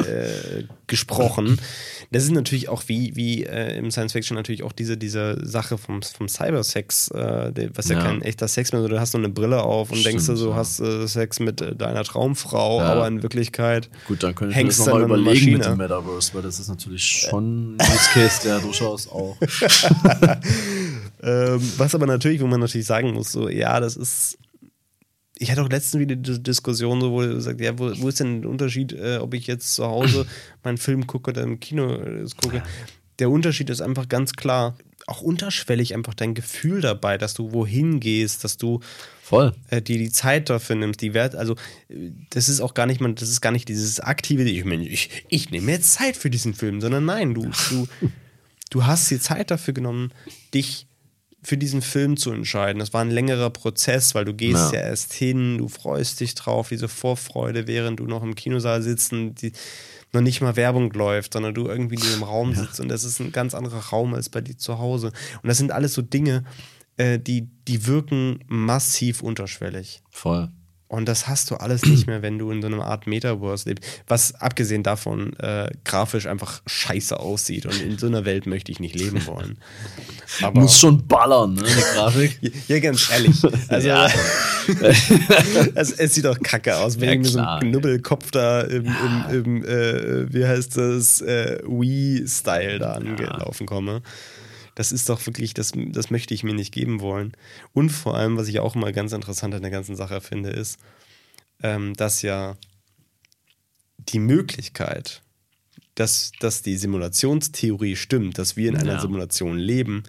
äh, gesprochen. Das ist natürlich auch wie, wie äh, im Science-Fiction natürlich auch diese, diese Sache vom, vom Cybersex, äh, was ja, Ja. kein echter Sex mehr ist. Du hast so eine Brille auf und denkst du, Stimmt, so ja. hast äh, Sex mit äh, deiner Traumfrau, Ja. aber in Wirklichkeit Gut, dann könnte ich mir das nochmal überlegen mit dem Metaverse, weil das ist natürlich schon ein Use Case, der durchaus auch. Ähm, was aber natürlich, wo man natürlich sagen muss, so, ja, das ist. Ich hatte auch letztens wieder die Diskussion, so, wo sagt, ja, wo, wo ist denn der Unterschied, äh, ob ich jetzt zu Hause meinen Film gucke oder im Kino äh, gucke? Der Unterschied ist einfach ganz klar, auch unterschwellig einfach dein Gefühl dabei, dass du wohin gehst, dass du Voll. äh, dir die Zeit dafür nimmst, die Wert, also äh, das ist auch gar nicht, man, das ist gar nicht dieses aktive, ich, meine, ich, ich nehme jetzt Zeit für diesen Film, sondern nein, du, du, du hast dir Zeit dafür genommen, dich für diesen Film zu entscheiden. Das war ein längerer Prozess, weil du gehst ja, Ja. erst hin, du freust dich drauf, diese Vorfreude, während du noch im Kinosaal sitzt und die noch nicht mal Werbung läuft, sondern du irgendwie nur im Raum sitzt und das ist ein ganz anderer Raum als bei dir zu Hause. Und das sind alles so Dinge, äh, die, die wirken massiv unterschwellig. Voll. Und das hast du alles nicht mehr, wenn du in so einer Art Metaverse lebst. Was abgesehen davon äh, grafisch einfach scheiße aussieht. Und in so einer Welt möchte ich nicht leben wollen. Aber Muss schon ballern, ne, die Grafik. ja, ganz ehrlich. Also, ja. es, es, sieht doch kacke aus, wenn ja, ich mit so einem Knubbelkopf da im, im, im äh, wie heißt das, äh, Wii-Style da angelaufen komme. Das ist doch wirklich, das, das möchte ich mir nicht geben wollen. Und vor allem, was ich auch immer ganz interessant an der ganzen Sache finde, ist, ähm, dass ja die Möglichkeit, dass, dass die Simulationstheorie stimmt, dass wir in einer ja. Simulation leben,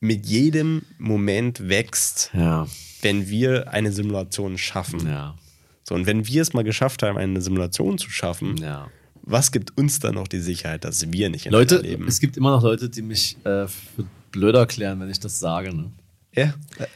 mit jedem Moment wächst, ja. wenn wir eine Simulation schaffen. Ja. So, und wenn wir es mal geschafft haben, eine Simulation zu schaffen, was gibt uns dann noch die Sicherheit, dass wir nicht in Leute, leben? Es gibt immer noch Leute, die mich äh, für blöd erklären, wenn ich das sage. Ne? Ja,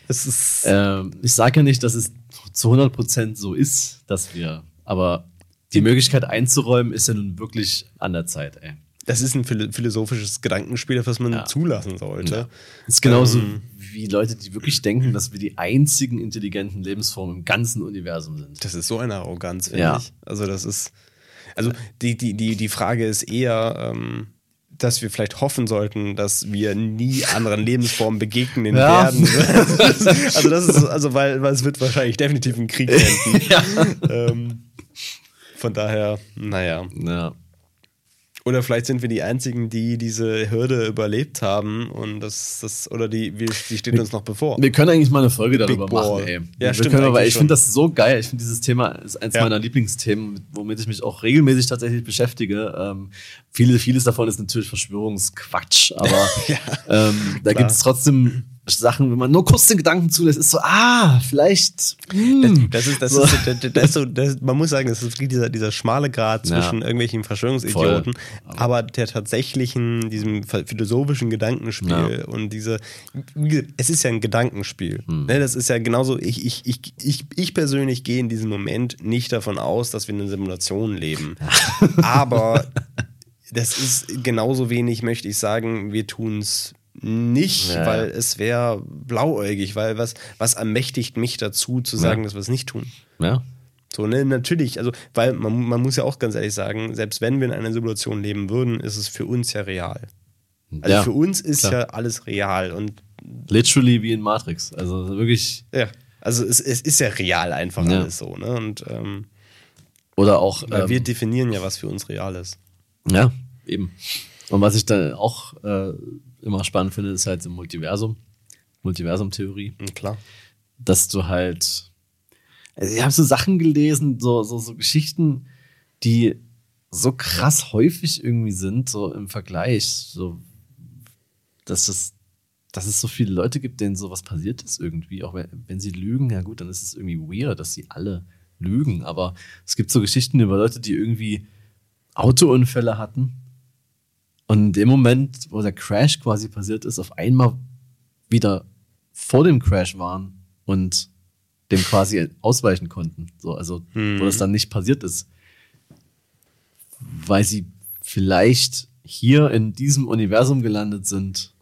es ist. Ähm, ich sage ja nicht, dass es zu 100% so ist, dass wir, aber die Möglichkeit einzuräumen ist ja nun wirklich an der Zeit, ey. Das ist ein philosophisches Gedankenspiel, was man ja. zulassen sollte. Ja. Das ist genauso ähm, wie Leute, die wirklich denken, dass wir die einzigen intelligenten Lebensformen im ganzen Universum sind. Das ist so eine Arroganz, finde ja. ich. Also, das ist. Also die, die, die, die Frage ist eher, ähm, dass wir vielleicht hoffen sollten, dass wir nie anderen Lebensformen begegnen ja. werden. also das ist, also weil, weil es wird wahrscheinlich definitiv ein Krieg enden. ja. ähm, von daher, naja. Ja. Oder vielleicht sind wir die Einzigen, die diese Hürde überlebt haben und das, das oder die, die steht wir, uns noch bevor. Wir können eigentlich mal eine Folge darüber Big machen, ey. Ja, wir stimmt. Können, weil ich finde das so geil. Ich finde dieses Thema ist eins ja. meiner Lieblingsthemen, womit ich mich auch regelmäßig tatsächlich beschäftige. Ähm, viele, vieles davon ist natürlich Verschwörungsquatsch, aber ja, ähm, da gibt es trotzdem Sachen, wenn man nur kurz den Gedanken zulässt, ist so, ah, vielleicht. Hm. Das, ist, das so. ist, das, das ist so, das, man muss sagen, das ist dieser, dieser schmale Grad zwischen ja. irgendwelchen Verschwörungsidioten, aber, aber der tatsächlichen, diesem philosophischen Gedankenspiel ja. und diese, es ist ja ein Gedankenspiel. Hm. Ne, das ist ja genauso, ich, ich, ich, ich, ich persönlich gehe in diesem Moment nicht davon aus, dass wir in einer Simulation leben. aber das ist genauso wenig, möchte ich sagen, wir tun es nicht, ja. weil es wäre blauäugig, weil was, was ermächtigt mich dazu, zu sagen, ja. dass wir es nicht tun. Ja. So, ne, natürlich, also, weil man, man muss ja auch ganz ehrlich sagen, selbst wenn wir in einer Simulation leben würden, ist es für uns ja real. Also ja, für uns ist klar. ja alles real und. Literally wie in Matrix. Also wirklich. Ja. Also es, es ist ja real einfach alles so, ne? Und ähm, oder auch. Weil ähm, wir definieren ja, was für uns real ist. Ja, eben. Und was ich da auch äh, immer spannend finde, ist halt im Multiversum, Multiversum-Theorie. Mhm, klar. Dass du halt, also ich habe so Sachen gelesen, so, so, so Geschichten, die so krass häufig irgendwie sind, so im Vergleich, so, dass es, dass es so viele Leute gibt, denen sowas passiert ist irgendwie, auch wenn, wenn sie lügen, ja gut, dann ist es irgendwie weird, dass sie alle lügen, aber es gibt so Geschichten über Leute, die irgendwie Autounfälle hatten und in dem Moment, wo der Crash quasi passiert ist, auf einmal wieder vor dem Crash waren und dem quasi ausweichen konnten. So, also, hm. wo das dann nicht passiert ist. Weil sie vielleicht hier in diesem Universum gelandet sind,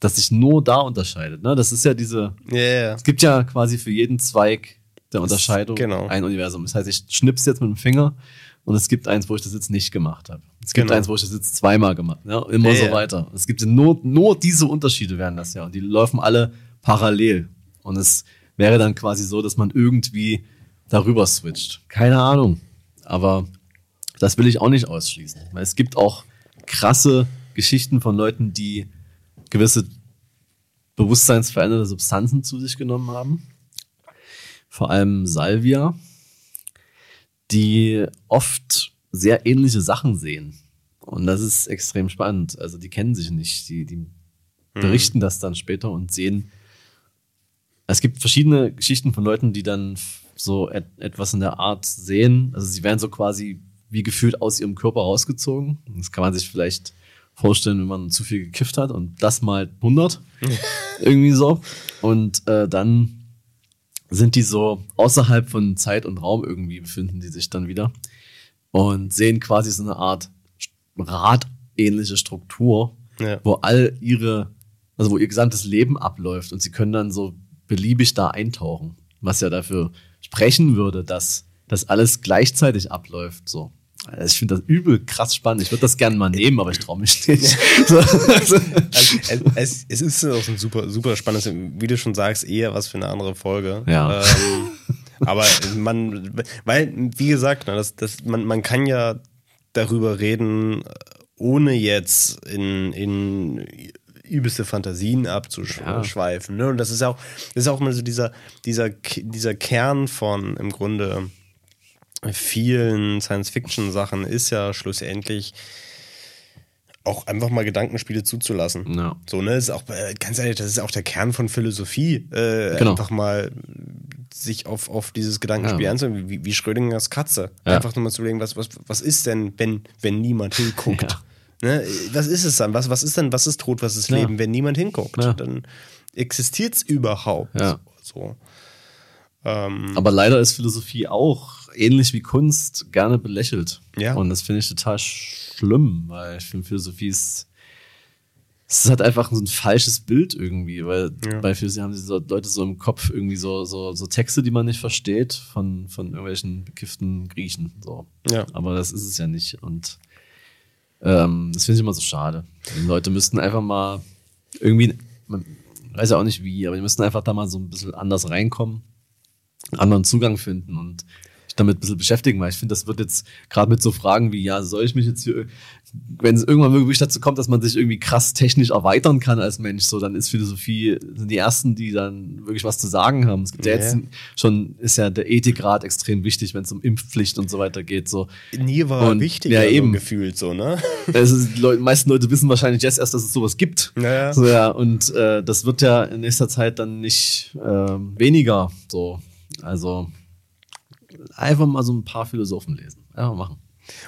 das sich nur da unterscheidet. Ne? Das ist ja diese. Yeah. Es gibt ja quasi für jeden Zweig der Unterscheidung genau. ein Universum. Das heißt, ich schnips jetzt mit dem Finger und es gibt eins, wo ich das jetzt nicht gemacht habe. Es gibt genau. eins, wo ich das jetzt zweimal gemacht habe. Ja, immer ja, so weiter. Es gibt nur, nur diese Unterschiede werden das ja. Und die laufen alle parallel. Und es wäre dann quasi so, dass man irgendwie darüber switcht. Keine Ahnung. Aber das will ich auch nicht ausschließen. Weil es gibt auch krasse Geschichten von Leuten, die gewisse bewusstseinsverändernde Substanzen zu sich genommen haben. Vor allem Salvia die oft sehr ähnliche Sachen sehen. Und das ist extrem spannend. Also die kennen sich nicht, die, die mhm. berichten das dann später und sehen. Es gibt verschiedene Geschichten von Leuten, die dann so et etwas in der Art sehen. Also sie werden so quasi wie gefühlt aus ihrem Körper rausgezogen. Das kann man sich vielleicht vorstellen, wenn man zu viel gekifft hat und das mal 100. irgendwie so. Und äh, dann sind die so außerhalb von Zeit und Raum irgendwie befinden die sich dann wieder und sehen quasi so eine Art radähnliche Struktur, ja. wo all ihre, also wo ihr gesamtes Leben abläuft und sie können dann so beliebig da eintauchen, was ja dafür sprechen würde, dass das alles gleichzeitig abläuft. So. Also ich finde das übel krass spannend. Ich würde das gerne mal nehmen, aber ich traue mich nicht. so, also, es, es, ist auch ein super, super spannendes, wie du schon sagst, eher was für eine andere Folge. Ja. Ähm, aber man, weil, wie gesagt, ne, das, das, man, man kann ja darüber reden, ohne jetzt in, in übelste Fantasien abzuschweifen. Ja. Ne? Und das ist auch, das ist auch mal so dieser, dieser, dieser Kern von im Grunde vielen Science-Fiction-Sachen ist ja schlussendlich auch einfach mal Gedankenspiele zuzulassen. Ja. So, ne, ist auch, äh, ganz ehrlich, das ist auch der Kern von Philosophie. Äh, genau. Einfach mal sich auf, auf dieses Gedankenspiel ja. anzunehmen, wie, wie Schrödingers Katze. Ja. Einfach nur mal zu überlegen, was, was, was ist denn, wenn, wenn niemand hinguckt? Ja. Ne? Was ist es dann? Was, was ist denn, was ist Tod, was ist Leben, wenn niemand hinguckt? Dann existiert es überhaupt. So. Ähm, Aber leider ist Philosophie auch ähnlich wie Kunst gerne belächelt. Ja. Und das finde ich total schlimm, weil ich finde, Philosophie ist. Es ist halt einfach so ein falsches Bild irgendwie, weil ja. bei Philosophie haben diese Leute so im Kopf irgendwie so, so, so Texte, die man nicht versteht, von, von irgendwelchen bekifften Griechen. So. Ja. Aber das ist es ja nicht. Und ähm, das finde ich immer so schade. Die Leute müssten einfach mal irgendwie, man weiß ja auch nicht wie, aber die müssten einfach da mal so ein bisschen anders reinkommen anderen Zugang finden und damit ein bisschen beschäftigen, weil ich finde, das wird jetzt gerade mit so Fragen wie, ja, soll ich mich jetzt hier, wenn es irgendwann wirklich dazu kommt, dass man sich irgendwie krass technisch erweitern kann als Mensch, so, dann ist Philosophie, sind die ersten, die dann wirklich was zu sagen haben. Es gibt ja, ja jetzt schon, ist ja der Ethikrat extrem wichtig, wenn es um Impfpflicht und so weiter geht, so. Nie war und, wichtig, ja, eben. So gefühlt, so, ne? Also, die Leute, meisten Leute wissen wahrscheinlich jetzt erst, dass es sowas gibt. Ja, So, ja, und äh, das wird ja in nächster Zeit dann nicht äh, weniger, so. Also einfach mal so ein paar Philosophen lesen. Einfach machen.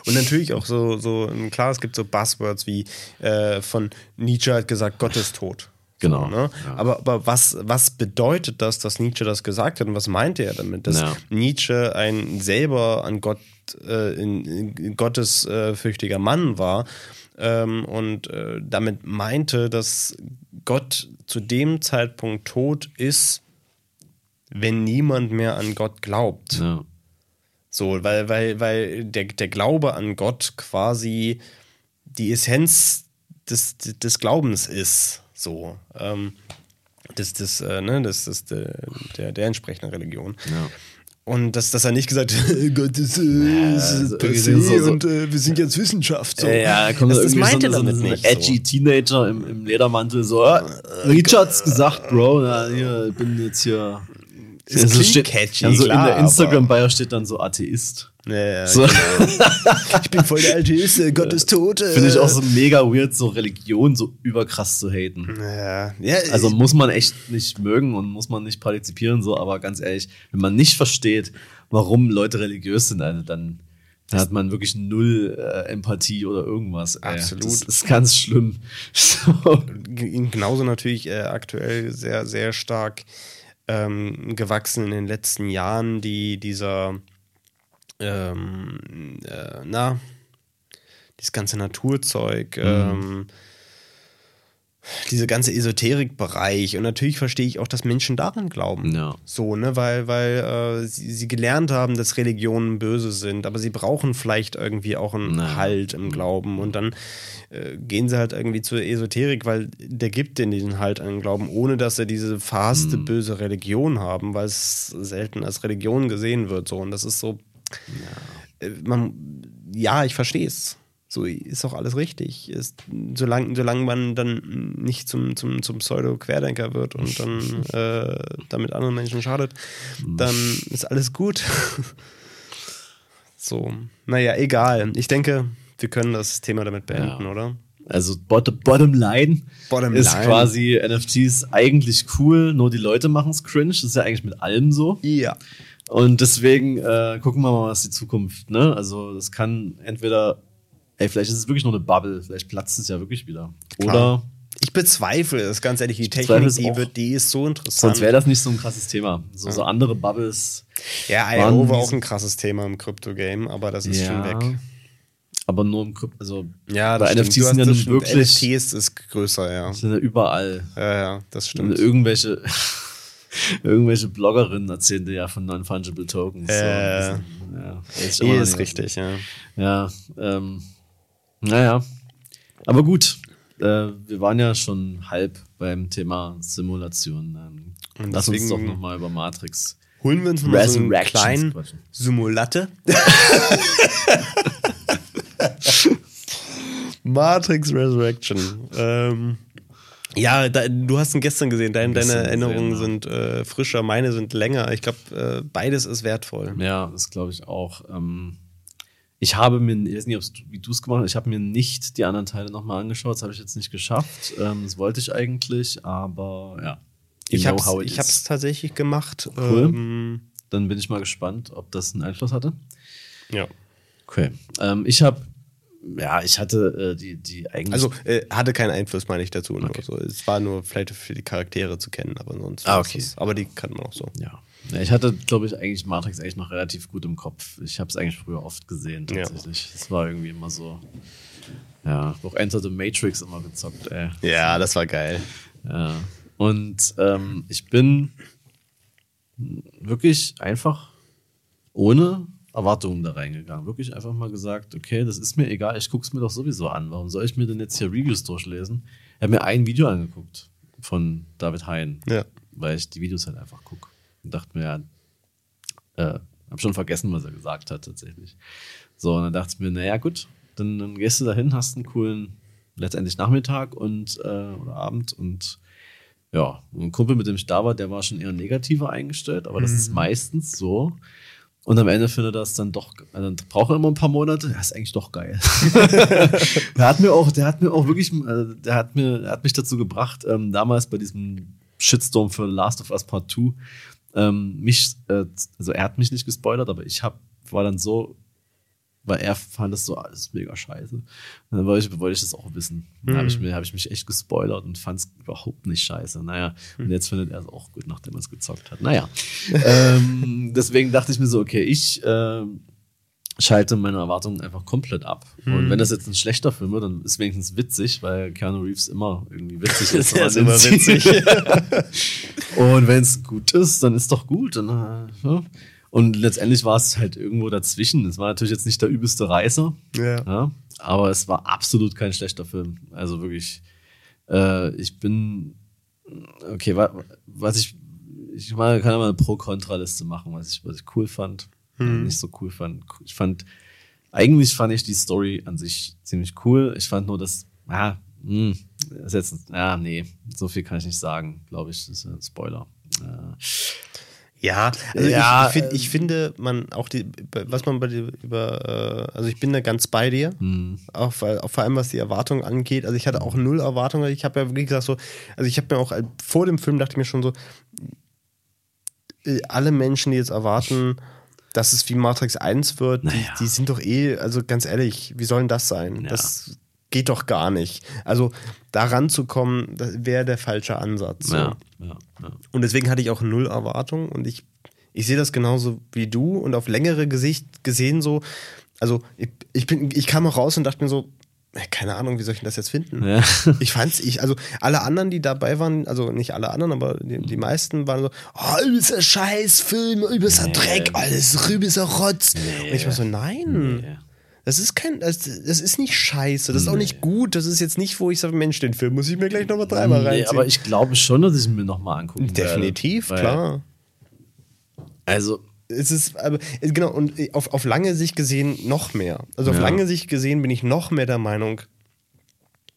Und natürlich auch so, so klar, es gibt so Buzzwords wie äh, von Nietzsche hat gesagt, Gott ist tot. Genau. So, ne? ja. Aber, aber was, was bedeutet das, dass Nietzsche das gesagt hat und was meinte er damit? Dass ja. Nietzsche ein selber an Gott, äh, in, in gottesfürchtiger äh, Mann war ähm, und äh, damit meinte, dass Gott zu dem Zeitpunkt tot ist, wenn niemand mehr an Gott glaubt. Ja. So, weil, weil, weil der, der Glaube an Gott quasi die Essenz des, des Glaubens ist. So. Ähm, das, das, äh, ne, das ist äh, der, der entsprechenden Religion. Ja. Und dass, dass er nicht gesagt hat, Gott ist, äh, also so, so, und äh, wir sind jetzt Wissenschaft. So. Ja, kommt das, das meinte so, so, so nicht. Edgy so. Teenager im, im Ledermantel so, äh, Richards gesagt, Bro, ja, hier, bin jetzt hier es also steht, catchy, also klar, in der Instagram-Bio steht dann so Atheist. Ja, ja, so. genau. ich bin voll der Atheist, Gott ist tot. Finde ich auch so mega weird, so Religion so überkrass zu haten. Ja. ja also muss man echt nicht mögen und muss man nicht partizipieren, so, aber ganz ehrlich, wenn man nicht versteht, warum Leute religiös sind, also dann, dann hat man wirklich null äh, Empathie oder irgendwas. Absolut. Das ist ganz schlimm. So. Genauso natürlich äh, aktuell sehr, sehr stark ähm, gewachsen in den letzten Jahren, die dieser, ähm, äh, na, dieses ganze Naturzeug, mhm. ähm, diese ganze Esoterikbereich und natürlich verstehe ich auch, dass Menschen daran glauben. Ja. So, ne, weil, weil äh, sie, sie, gelernt haben, dass Religionen böse sind, aber sie brauchen vielleicht irgendwie auch einen ja. Halt im Glauben und dann äh, gehen sie halt irgendwie zur Esoterik, weil der gibt denen diesen Halt an Glauben, ohne dass sie diese verhasste mhm. böse Religion haben, weil es selten als Religion gesehen wird. So. Und das ist so. Ja, äh, man, ja ich verstehe es. So ist auch alles richtig. Ist, solange, solange man dann nicht zum, zum, zum Pseudo-Querdenker wird und dann äh, damit anderen Menschen schadet, dann ist alles gut. so, naja, egal. Ich denke, wir können das Thema damit beenden, ja. oder? Also bottom, bottom line bottom ist line. quasi NFTs eigentlich cool, nur die Leute machen es cringe. Das ist ja eigentlich mit allem so. Ja. Und deswegen äh, gucken wir mal, was die Zukunft, ne? Also das kann entweder, ey, vielleicht ist es wirklich nur eine Bubble, vielleicht platzt es ja wirklich wieder. Klar. Oder ich bezweifle es, ganz ehrlich. Die Technik, die, wird, die ist so interessant. Sonst wäre das nicht so ein krasses Thema. So, ja. so andere Bubbles. Ja, IO war auch ein krasses Thema im Crypto-Game, aber das ist ja. schon weg aber nur im Krypto. Also ja, bei NFTs sind ja nun wirklich. NFTs ist größer, ja. Sind ja überall. Ja, ja, das stimmt. irgendwelche. Irgendwelche Bloggerinnen erzählen dir ja von Non-Fungible Tokens. Äh, so, ja, ist, Nee, ist richtig, ja. Ja, ähm, naja. Aber gut, äh, wir waren ja schon halb beim Thema Simulation. Ähm, Und lass uns deswegen- doch nochmal über Matrix. Holen wir uns mal so einen kleinen. Simulatte. Matrix Resurrection. Ähm, ja, da, du hast ihn gestern gesehen. Dein, deine Gestern gesehen, Erinnerungen ja. sind äh, frischer, meine sind länger. Ich glaube, äh, beides ist wertvoll. Ja, das glaube ich auch. Ähm, ich habe mir, ich weiß nicht, wie du es gemacht hast, ich habe mir nicht die anderen Teile nochmal angeschaut. Das habe ich jetzt nicht geschafft. Ähm, das wollte ich eigentlich, aber ja. Ich habe hab's tatsächlich gemacht. Cool. Ähm, Dann bin ich mal gespannt, ob das einen Einfluss hatte. ja. Okay. Ähm, ich habe, ja, ich hatte äh, die, die eigentlich. Also äh, hatte keinen Einfluss, meine ich dazu. Okay. so. Es war nur vielleicht für die Charaktere zu kennen, aber sonst. Ah, okay. es- aber die kann man auch so. ja. Ja. Ich hatte, glaube ich, eigentlich Matrix eigentlich noch relativ gut im Kopf. Ich habe es eigentlich früher oft gesehen, Ja. tatsächlich. Es war irgendwie immer so. Ja, auch Enter the Matrix immer gezockt, ey. Ja, das war geil. Ja. Und ähm, ich bin wirklich einfach ohne Erwartungen da reingegangen. Wirklich einfach mal gesagt, okay, das ist mir egal, ich gucke es mir doch sowieso an. Warum soll ich mir denn jetzt hier Reviews durchlesen? Ich habe mir ein Video angeguckt von David Hein, Ja. weil ich die Videos halt einfach gucke. Und dachte mir, ja, äh, habe schon vergessen, was er gesagt hat tatsächlich. So, und dann dachte ich mir, naja, gut, dann, dann gehst du dahin, hast einen coolen, letztendlich Nachmittag und äh, oder Abend und ja, ein Kumpel, mit dem ich da war, der war schon eher negativer eingestellt, aber das ist meistens so. Und am Ende findet er das dann doch, also braucht er immer ein paar Monate, ja, ist eigentlich doch geil. der hat mir auch, der hat mir auch wirklich, äh, der hat mir, der hat mich dazu gebracht, ähm, damals bei diesem Shitstorm für Last of Us Part 2, ähm, mich, äh, also er hat mich nicht gespoilert, aber ich hab, war dann so, weil er fand das so alles mega scheiße. Und dann wollte ich, wollte ich das auch wissen. Dann habe ich, mir- hab ich mich echt gespoilert und fand es überhaupt nicht scheiße. Naja, und jetzt findet er es auch gut, nachdem er es gezockt hat. Naja, ähm, deswegen dachte ich mir so, okay, ich ähm, schalte meine Erwartungen einfach komplett ab. Und wenn das jetzt ein schlechter Film wird, dann ist wenigstens witzig, weil Keanu Reeves immer irgendwie witzig ist. Der ist immer witzig. Und wenn es gut ist, dann ist doch gut. Und, äh, ja. und letztendlich war es halt irgendwo dazwischen. Es war natürlich jetzt nicht der übelste Reißer, ja. ja, aber es war absolut kein schlechter Film. Also wirklich, äh, ich bin, okay, wa, was ich, ich mal, kann ja mal eine Pro-Kontra-Liste machen, was ich, was ich cool fand, äh, nicht so cool fand. Ich fand, eigentlich fand ich die Story an sich ziemlich cool. Ich fand nur das, ja, mh, das jetzt, ja, nee, so viel kann ich nicht sagen, glaube ich, das ist ein Spoiler. Äh, Ja, also Ja, ich, find, ich finde, man auch die, was man bei dir über, äh, also ich bin da ganz bei dir, auch, weil, auch vor allem was die Erwartungen angeht. Also ich hatte auch null Erwartungen. Ich habe ja wirklich gesagt so, also ich habe mir auch äh, vor dem Film dachte ich mir schon so, äh, alle Menschen, die jetzt erwarten, dass es wie Matrix 1 wird, Naja. die, die sind doch eh, also ganz ehrlich, wie soll denn das sein? Ja. Das geht doch gar nicht. Also da ranzukommen, das wäre der falsche Ansatz. So. ja, ja, ja. Und deswegen hatte ich auch null Erwartung und ich, ich sehe das genauso wie du und auf längere Gesicht gesehen so. Also ich, ich, bin, ich kam auch raus und dachte mir so, keine Ahnung, wie soll ich denn das jetzt finden? Ja. Ich fand's, ich, also alle anderen, die dabei waren, also nicht alle anderen, aber die, die meisten waren so, oh, übelster Scheißfilm, übelster Nee. Dreck, alles übelster Rotz. Und ich war so, nein. Nee. Das ist kein, das, das ist nicht scheiße, das ist auch nicht gut, das ist jetzt nicht, wo ich sage, Mensch, den Film muss ich mir gleich nochmal dreimal Nee, reinziehen. aber ich glaube schon, dass ich ihn mir nochmal angucken werde. Definitiv, klar. Also, Es ist, aber, äh, genau, und auf, auf lange Sicht gesehen noch mehr. Also auf Ja. lange Sicht gesehen bin ich noch mehr der Meinung,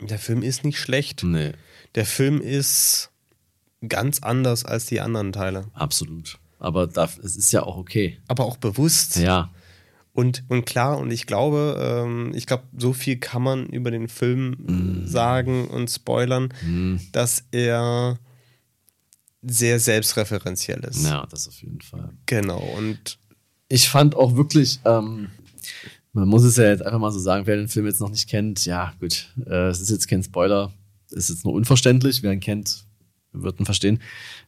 der Film ist nicht schlecht. nee, Der Film ist ganz anders als die anderen Teile. absolut. Aber da, es ist ja auch okay. Aber auch bewusst. Ja, Und, und klar, und ich glaube, ähm, ich glaube, so viel kann man über den Film Mm. sagen und spoilern, dass er sehr selbstreferenziell ist. ja, das auf jeden Fall. Genau. Und Ich fand auch wirklich, ähm, man muss es ja jetzt einfach mal so sagen, wer den Film jetzt noch nicht kennt, ja, gut, äh, es ist jetzt kein Spoiler, es ist jetzt nur unverständlich, wer ihn kennt, wird ihn verstehen.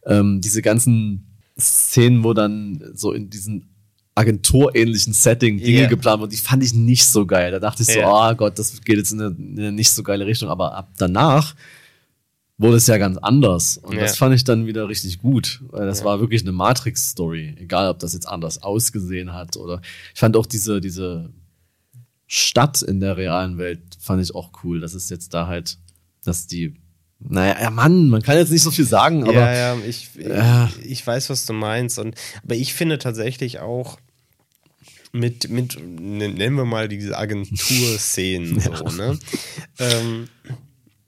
Ähm, diese ganzen Szenen, wo dann so in diesen agenturähnlichen Setting Dinge Ja. geplant wurden, die fand ich nicht so geil. Da dachte ich so, Ja. oh Gott, das geht jetzt in eine, in eine nicht so geile Richtung, aber ab danach wurde es ja ganz anders. Und Ja. das fand ich dann wieder richtig gut, weil das Ja. war wirklich eine Matrix-Story. Egal, ob das jetzt anders ausgesehen hat oder ich fand auch diese, diese Stadt in der realen Welt fand ich auch cool. Das ist jetzt da halt, dass die, naja, ja Mann, man kann jetzt nicht so viel sagen, aber ja, ja, ich, Ja. ich, ich weiß, was du meinst. Und, aber ich finde tatsächlich auch mit, mit ne- nennen wir mal diese Agenturszenen so, ne? Ähm,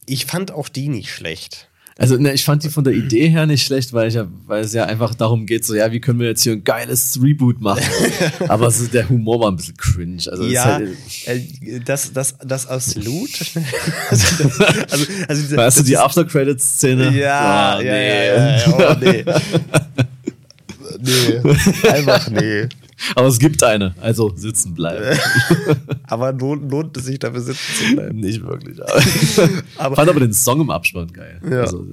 ich fand auch die nicht schlecht. Also, ne, ich fand die von der Idee her nicht schlecht, weil, ich weil es ja einfach darum geht, so, ja, wie können wir jetzt hier ein geiles Reboot machen? Aber so, der Humor war ein bisschen cringe. Also, ja, halt, äh, das, das, das absolut. also, das, also, also weißt du, das die After-Credits-Szene? Ja, Oh, ja, nee. ja, ja, ja, oh, nee. nee, einfach nee. Aber es gibt eine, also sitzen bleiben. Aber lohnt, lohnt es sich dafür sitzen zu bleiben? nicht wirklich. Aber, Aber- fand aber den Song im Abspann geil. Ja. Also,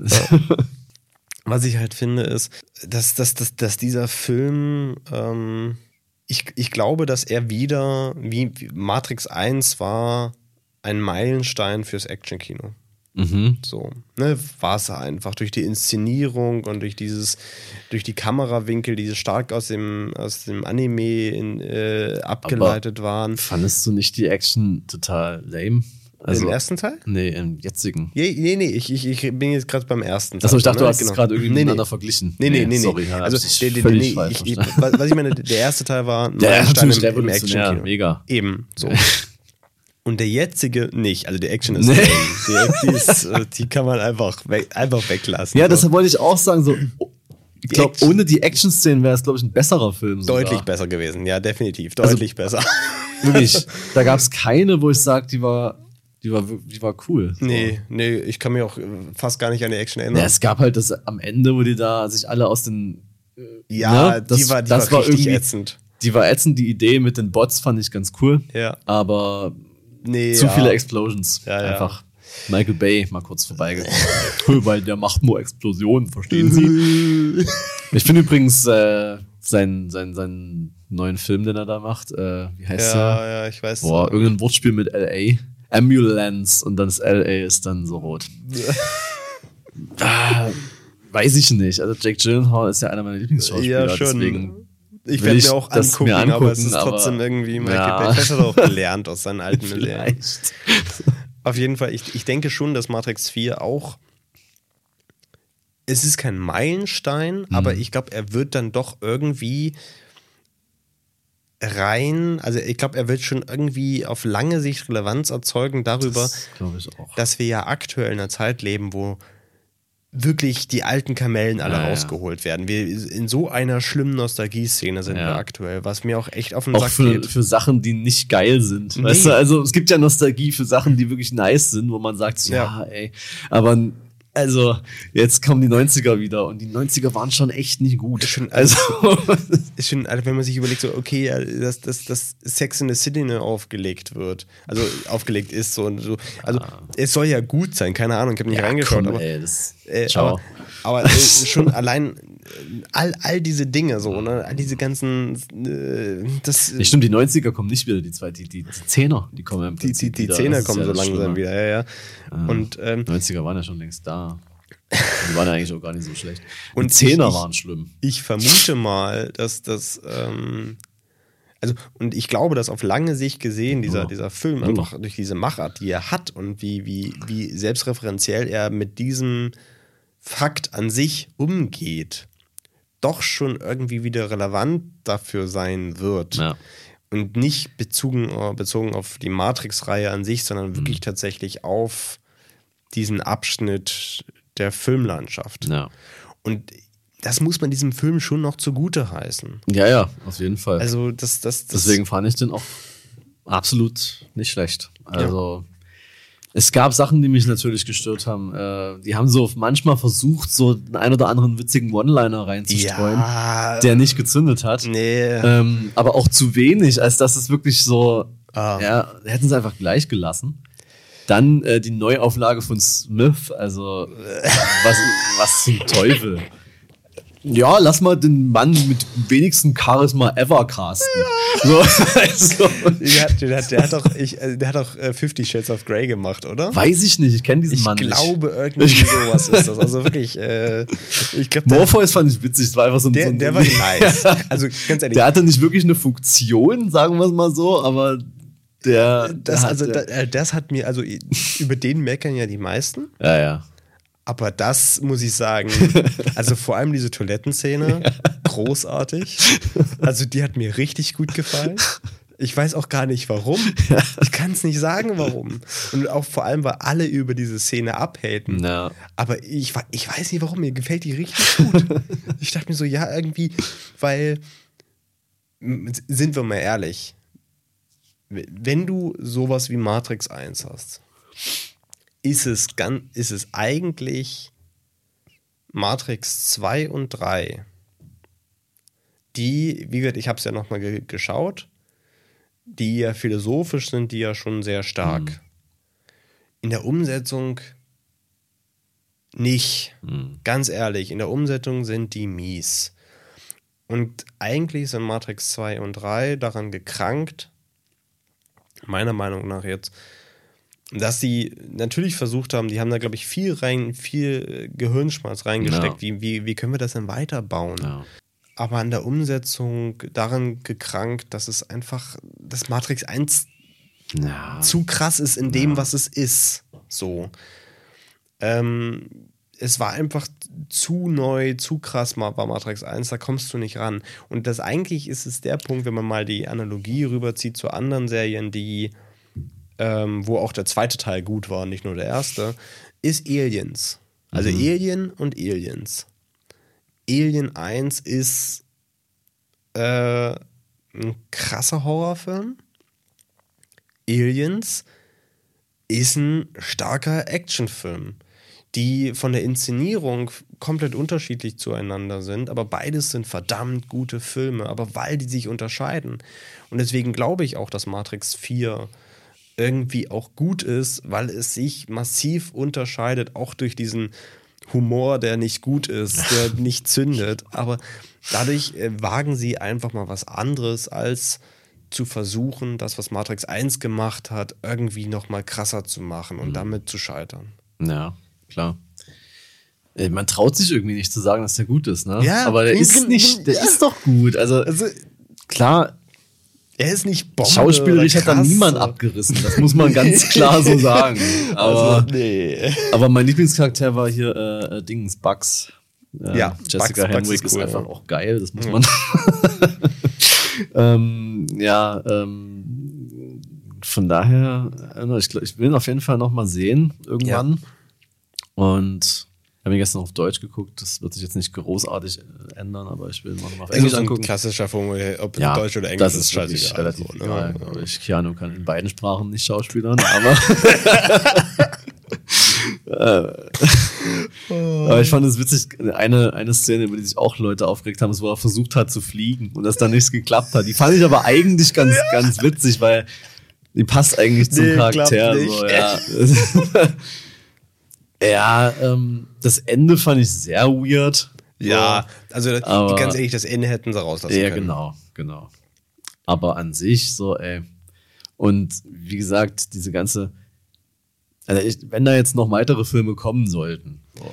Was ich halt finde, ist, dass, dass, dass, dass dieser Film, ähm, ich, ich glaube, dass er wieder, wie wie Matrix 1 war, ein Meilenstein fürs Actionkino. Mhm. So, ne, war es einfach durch die Inszenierung und durch dieses, durch die Kamerawinkel, die stark aus dem, aus dem Anime in, äh, abgeleitet waren. Fandest du nicht die Action total lame? Also, Im ersten Teil? Nee, im jetzigen. Nee, nee, nee ich, ich, ich bin jetzt gerade beim ersten Teil. Achso, ich dachte, du ne? hast es gerade irgendwie nee, nee. miteinander verglichen. Nee, nee, nee, nee. Sorry, ja, also, ich der, der, nee, ich, ich, was ich meine, der erste Teil war Der natürlich im, im revolutionär, Actionkino. mega. Eben, so. Und der jetzige nicht. Also der Action ist Nee. die, die, ist, äh, die kann man einfach, weg, einfach weglassen. Ja, deshalb wollte ich auch sagen, so, ich Die glaube, Action- ohne die Action-Szenen wäre es, glaube ich, ein besserer Film. sogar. Deutlich besser gewesen, ja, definitiv. Also- Deutlich besser. Wirklich. Da gab es keine, wo ich sage, die war, die war, die war cool. Nee, nee, ich kann mich auch äh, fast gar nicht an die Action erinnern. Ja, es gab halt das am Ende, wo die da sich alle aus den. ja, ne, das- die war, die das war war richtig ätzend. Die war ätzend, die Idee mit den Bots fand ich ganz cool. Ja. Aber Nee, zu ja. viele Explosions. Ja, ja. Einfach. Michael Bay mal kurz vorbeigekommen. weil der macht nur Explosionen, verstehen Sie? ich finde übrigens äh, seinen, seinen, seinen neuen Film, den er da macht, äh, wie heißt er? Ja, ja, ich weiß. Boah, irgendein Wortspiel mit LA. Ambulance und dann das LA ist dann so rot. ah, weiß ich nicht. Also Jake Gyllenhaal ist ja einer meiner Lieblingsschauspieler, Ja, schon. deswegen ich werde mir auch angucken, mir aber es ist angucken, trotzdem irgendwie Michael Ja. Bay. Vielleicht hat er auch gelernt aus seinen alten Lehren. Auf jeden Fall, ich, ich denke schon, dass Matrix 4 auch. Es ist kein Meilenstein, Mhm. aber ich glaube, er wird dann doch irgendwie rein. Also, ich glaube, er wird schon irgendwie auf lange Sicht Relevanz erzeugen darüber, Das dass wir ja aktuell in einer Zeit leben, wo wirklich die alten Kamellen alle Ja, ja. rausgeholt werden. Wir in so einer schlimmen Nostalgie-Szene sind Ja. wir aktuell, was mir auch echt auf den Auch Sack für, geht. für Sachen, die nicht geil sind. Nee. Weißt du, also es gibt ja Nostalgie für Sachen, die wirklich nice sind, wo man sagt, Ja. ja, ey. Aber also, jetzt kommen die 90er wieder und die 90er waren schon echt nicht gut. Schon- Also, ist schon, also wenn man sich überlegt, so, okay, ja, dass, dass, dass Sex in the City ne aufgelegt wird, also aufgelegt ist, so und so. Also, es soll ja gut sein, keine Ahnung, ich habe nicht Ah. ja, reingeschaut, komm, aber, ey, das, äh, aber, aber äh, schon allein all, all diese Dinge, so, ne, all diese ganzen, äh, das, Nee, stimmt, die 90er kommen nicht wieder, die zwei, die, die, die Zehner, die kommen im die, die, Prinzip die wieder. Zehner kommen ja so langsam Schlimme. wieder, ja, ja. Und, ähm, 90er waren ja schon längst da. Die waren ja eigentlich auch gar nicht so schlecht. Und Und die Zehner ich- waren schlimm. ich vermute mal, dass das, ähm, also, und ich glaube, dass auf lange Sicht gesehen dieser, Ja. dieser Film Ja. einfach durch diese Machart, die er hat und wie, wie, wie selbstreferenziell er mit diesem Fakt an sich umgeht, doch schon irgendwie wieder relevant dafür sein wird. Ja. Und nicht bezogen, bezogen auf die Matrix-Reihe an sich, sondern wirklich Mhm. tatsächlich auf diesen Abschnitt der Filmlandschaft. Ja. Und das muss man diesem Film schon noch zugute heißen. ja, ja, auf jeden Fall. Also, das, das, das Deswegen fand ich den auch absolut nicht schlecht. Also, es gab Sachen, die mich natürlich gestört haben. Äh, die haben so manchmal versucht, so den ein oder anderen witzigen One-Liner reinzustreuen, Ja. der nicht gezündet hat. Nee. Ähm, aber auch zu wenig, als dass es wirklich so, Ah. ja, hätten sie einfach gleich gelassen. Dann äh, die Neuauflage von Smith, also was, was zum Teufel. Ja, lass mal den Mann mit wenigsten Charisma ever casten. Ja. So, also. der, hat, der, hat, der hat doch, ich, äh, der hat doch äh, Fifty Shades of Grey gemacht, oder? Weiß ich nicht, ich kenne diesen ich Mann nicht. Ich glaube, irgendwie sowas ist das. Also wirklich, äh, ich glaube. Morpheus fand ich witzig, das war einfach so ein. Der, so ein der war nice. Also ganz ehrlich. Der hatte nicht wirklich eine Funktion, sagen wir es mal so, aber der. Das, also, der, äh, das hat mir, also über den meckern ja die meisten. Ja, ja. Aber das muss ich sagen, also vor allem diese Toilettenszene, großartig. Also die hat mir richtig gut gefallen. Ich weiß auch gar nicht warum. Ich kann es nicht sagen, warum. Und auch vor allem, weil alle über diese Szene abhaten. No. Aber ich, ich weiß nicht warum, mir gefällt die richtig gut. Ich dachte mir so, ja, irgendwie, weil, sind wir mal ehrlich, wenn du sowas wie Matrix 1 hast, ist es, ganz, ist es eigentlich Matrix 2 und 3, die, wie gesagt, ich habe es ja nochmal ge geschaut, die ja philosophisch sind, die ja schon sehr stark. Mhm. In der Umsetzung nicht. Mhm. Ganz ehrlich, in der Umsetzung sind die mies. Und eigentlich sind Matrix 2 und 3 daran gekrankt, meiner Meinung nach jetzt, dass sie natürlich versucht haben, die haben da, glaube ich, viel rein, viel äh, Gehirnschmalz reingesteckt. Ja. Wie, wie, wie können wir das denn weiterbauen? Ja. Aber an der Umsetzung daran gekrankt, dass es einfach, das Matrix 1 ja. zu krass ist in dem, was es ist. So. Ähm, es war einfach zu neu, zu krass war Matrix 1, da kommst du nicht ran. Und das eigentlich ist es der Punkt, wenn man mal die Analogie rüberzieht zu anderen Serien, die ähm, wo auch der zweite Teil gut war, nicht nur der erste, ist Aliens. Also mhm. Alien und Aliens. Alien 1 ist äh, ein krasser Horrorfilm. Aliens ist ein starker Actionfilm, die von der Inszenierung komplett unterschiedlich zueinander sind, aber beides sind verdammt gute Filme, aber weil die sich unterscheiden. Und deswegen glaube ich auch, dass Matrix 4 irgendwie auch gut ist, weil es sich massiv unterscheidet, auch durch diesen Humor, der nicht gut ist, der nicht zündet. Aber dadurch äh, wagen sie einfach mal was anderes, als zu versuchen, das, was Matrix 1 gemacht hat, irgendwie noch mal krasser zu machen und mhm. damit zu scheitern. Ja, klar. Äh, man traut sich irgendwie nicht zu sagen, dass der gut ist, ne? Ja, aber der ist nicht, der ja. ist doch gut. Also, also klar, er ist nicht Bombe Schauspielerisch hat da niemand abgerissen, das muss man ganz klar so sagen. Aber, also, nee. aber mein Lieblingscharakter war hier äh, Dings, Bugs. Äh, ja, Jessica Bugs, Henwick ist, cool, ist, einfach ja. auch geil, das muss man. ähm, ja, ähm, von daher, äh, ich, ich will ihn auf jeden Fall noch mal sehen, irgendwann. Ja. Und habe ihn gestern auf Deutsch geguckt. Das wird sich jetzt nicht großartig äh, ändern, aber ich will mal auf Englisch angucken. Ein klassischer Formel, ob ja, Deutsch oder Englisch das ist, ist relativ also, egal. Ja, ich, Keanu kann in beiden Sprachen nicht schauspielern, aber aber ich fand es witzig, eine, eine Szene, über die sich auch Leute aufgeregt haben, ist, wo er versucht hat zu fliegen und das dann nichts geklappt hat. Die fand ich aber eigentlich ganz, ja. ganz witzig, weil die passt eigentlich zum nee, Charakter. So, ja. Ja, ähm, das Ende fand ich sehr weird. Ja, also aber, ganz ehrlich, das Ende hätten sie rauslassen ja, können. Ja, genau, genau. Aber an sich so, ey. Und wie gesagt, diese ganze, also ich, wenn da jetzt noch weitere Filme kommen sollten. So.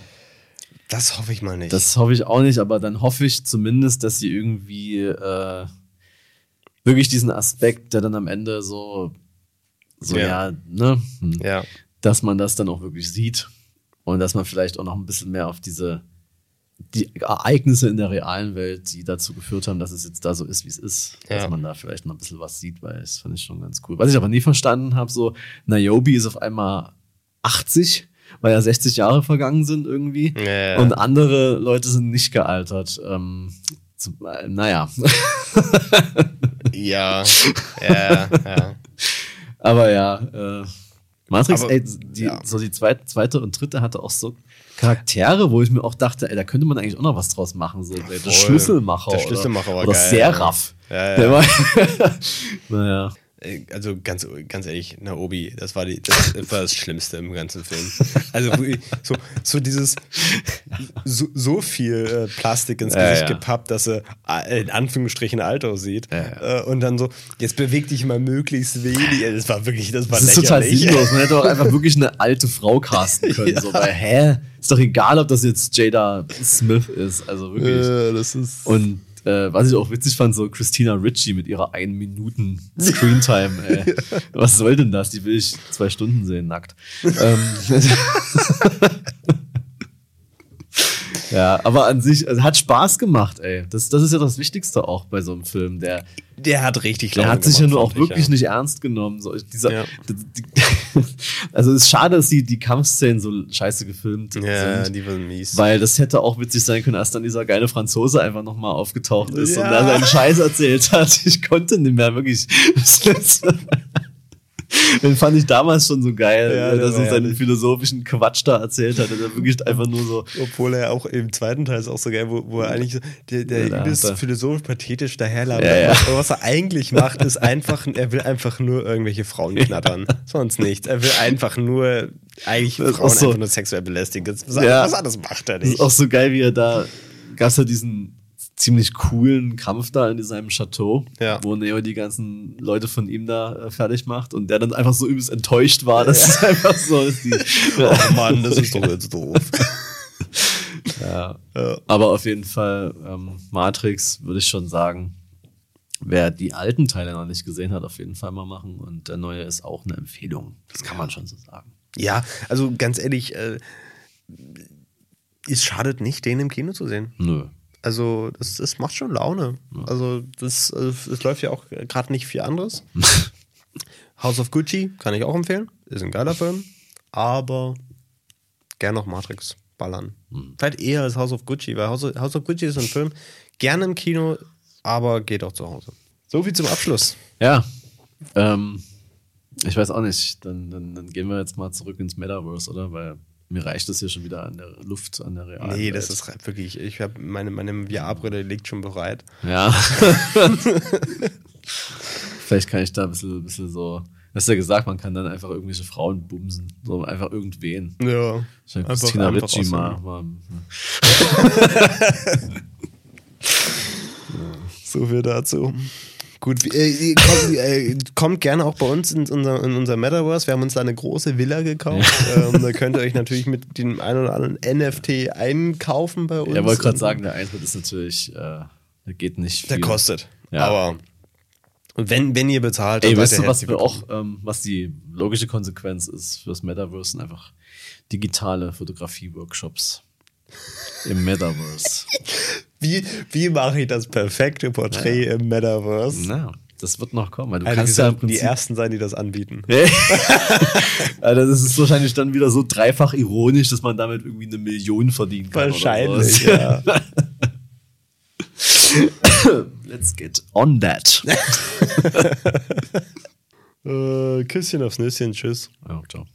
Das hoffe ich mal nicht. Das hoffe ich auch nicht, aber dann hoffe ich zumindest, dass sie irgendwie äh, wirklich diesen Aspekt, der dann am Ende so, so ja, ja ne? Hm, ja. Dass man das dann auch wirklich sieht und dass man vielleicht auch noch ein bisschen mehr auf diese die Ereignisse in der realen Welt, die dazu geführt haben, dass es jetzt da so ist, wie es ist, ja. dass man da vielleicht noch ein bisschen was sieht, weil das fand ich schon ganz cool. Was ich aber nie verstanden habe, so Niobe ist auf einmal 80, weil ja 60 Jahre vergangen sind irgendwie ja. und andere Leute sind nicht gealtert. Ähm, zum, äh, naja. ja, ja, ja. Aber ja, äh, Matrix, Aber, ey, die, ja. so die zweite, zweite und dritte hatte auch so Charaktere, wo ich mir auch dachte, ey, da könnte man eigentlich auch noch was draus machen. So, der Schlüsselmacher. Der Schlüsselmacher oder, war oder geil. Seraph. Ja, ja. naja. Äh, Also ganz, ganz ehrlich, Naobi, das war, die, das war das Schlimmste im ganzen Film. Also so, so dieses so, so viel äh, Plastik ins Gesicht ja. gepappt, dass er äh, in Anführungsstrichen alt aussieht. Ja, Äh, Und dann so, jetzt beweg dich mal möglichst wenig. Das war wirklich, das war Das ist total lächerlich. sinnlos. Man hätte auch einfach wirklich eine alte Frau casten können. So, weil, hä? Ist doch egal, ob das jetzt Jada Smith ist. Also wirklich. Das ist Und äh, was ich auch witzig fand, so Christina Ritchie mit ihrer 1 Minuten Screentime. Ey. Was soll denn das? Die will ich zwei Stunden sehen, nackt. ähm, ja, aber an sich, also hat Spaß gemacht, ey. Das, das ist ja das Wichtigste auch bei so einem Film. Der, der hat richtig der Laune hat sich ja nur auch wirklich ja. nicht ernst genommen. So, dieser, Ja. die, also es ist schade, dass die, die Kampfszenen so scheiße gefilmt Ja, sind. die waren mies. Weil das hätte auch witzig sein können, als dann dieser geile Franzose einfach nochmal aufgetaucht ist Ja. und da seinen Scheiß erzählt hat. Ich konnte nicht mehr, wirklich. Den fand ich damals schon so geil, Ja, der dass er seinen philosophischen Quatsch da erzählt hat. Der wirklich einfach nur so. Obwohl er auch im zweiten Teil ist auch so geil, wo, wo er eigentlich so, der, der Ja, übelst philosophisch pathetisch daherlabert. Ja, ja. Aber was er eigentlich macht, ist einfach, er will einfach nur irgendwelche Frauen knattern. Sonst nichts. Er will einfach nur eigentlich Frauen so- einfach nur sexuell belästigen. Das, was, Ja. was anderes macht er Das ist nicht. auch so geil, wie er da. Gab es ja diesen ziemlich coolen Kampf da in seinem Chateau, Ja. wo Neo die ganzen Leute von ihm da äh, fertig macht und der dann einfach so übelst enttäuscht war, dass es einfach so ist. Die, Oh Mann, das ist doch jetzt doof. Ja. Ja. Aber auf jeden Fall, ähm, Matrix würde ich schon sagen, wer die alten Teile noch nicht gesehen hat, auf jeden Fall mal machen. Und der neue ist auch eine Empfehlung. Das kann man schon so sagen. Ja, also ganz ehrlich, äh, es schadet nicht, den im Kino zu sehen. Nö. Also, das, das macht schon Laune. Also, das, äh, es läuft ja auch gerade nicht viel anderes. House of Gucci kann ich auch empfehlen. Ist ein geiler Film. Aber gern noch Matrix ballern. Vielleicht eher als House of Gucci, weil House of, House of Gucci ist ein Film, gerne im Kino, aber geht auch zu Hause. So viel zum Abschluss. Ja. Ähm, ich weiß auch nicht. Dann, dann, dann gehen wir jetzt mal zurück ins Metaverse, oder? Weil mir reicht das hier schon wieder an der Luft, an der realen Nee, Welt. das ist wirklich, ich habe meine, meine VR-Brille liegt schon bereit. Ja. Vielleicht kann ich da ein bisschen, bisschen so. Du hast ja gesagt, man kann dann einfach irgendwelche Frauen bumsen. So einfach irgendwen. Ja. Ich meine, Christina aussuchen. mal. mal So viel dazu. Gut, äh, kommt, äh, kommt gerne auch bei uns in unser, in unser Metaverse. Wir haben uns da eine große Villa gekauft. ähm, da könnt ihr euch natürlich mit dem einen oder anderen NFT einkaufen bei uns. Ja, wollte gerade sagen, der Eintritt ist natürlich, äh, der geht nicht viel. Der kostet. Ja. Aber wenn, wenn ihr bezahlt, Ey, dann weißt seid du, was wir auch, ähm, was die logische Konsequenz ist fürs Metaverse, sind einfach digitale Fotografie-Workshops im Metaverse. Wie, wie mache ich das perfekte Porträt im Metaverse? Na, das wird noch kommen. Du wir kannst ja sollten die Prinzip Ersten sein, die das anbieten. Das ist wahrscheinlich dann wieder so dreifach ironisch, dass man damit irgendwie eine Million verdienen kann. Wahrscheinlich, ja. Let's get on that. äh, Küsschen aufs Nüsschen, tschüss. Ja, ciao.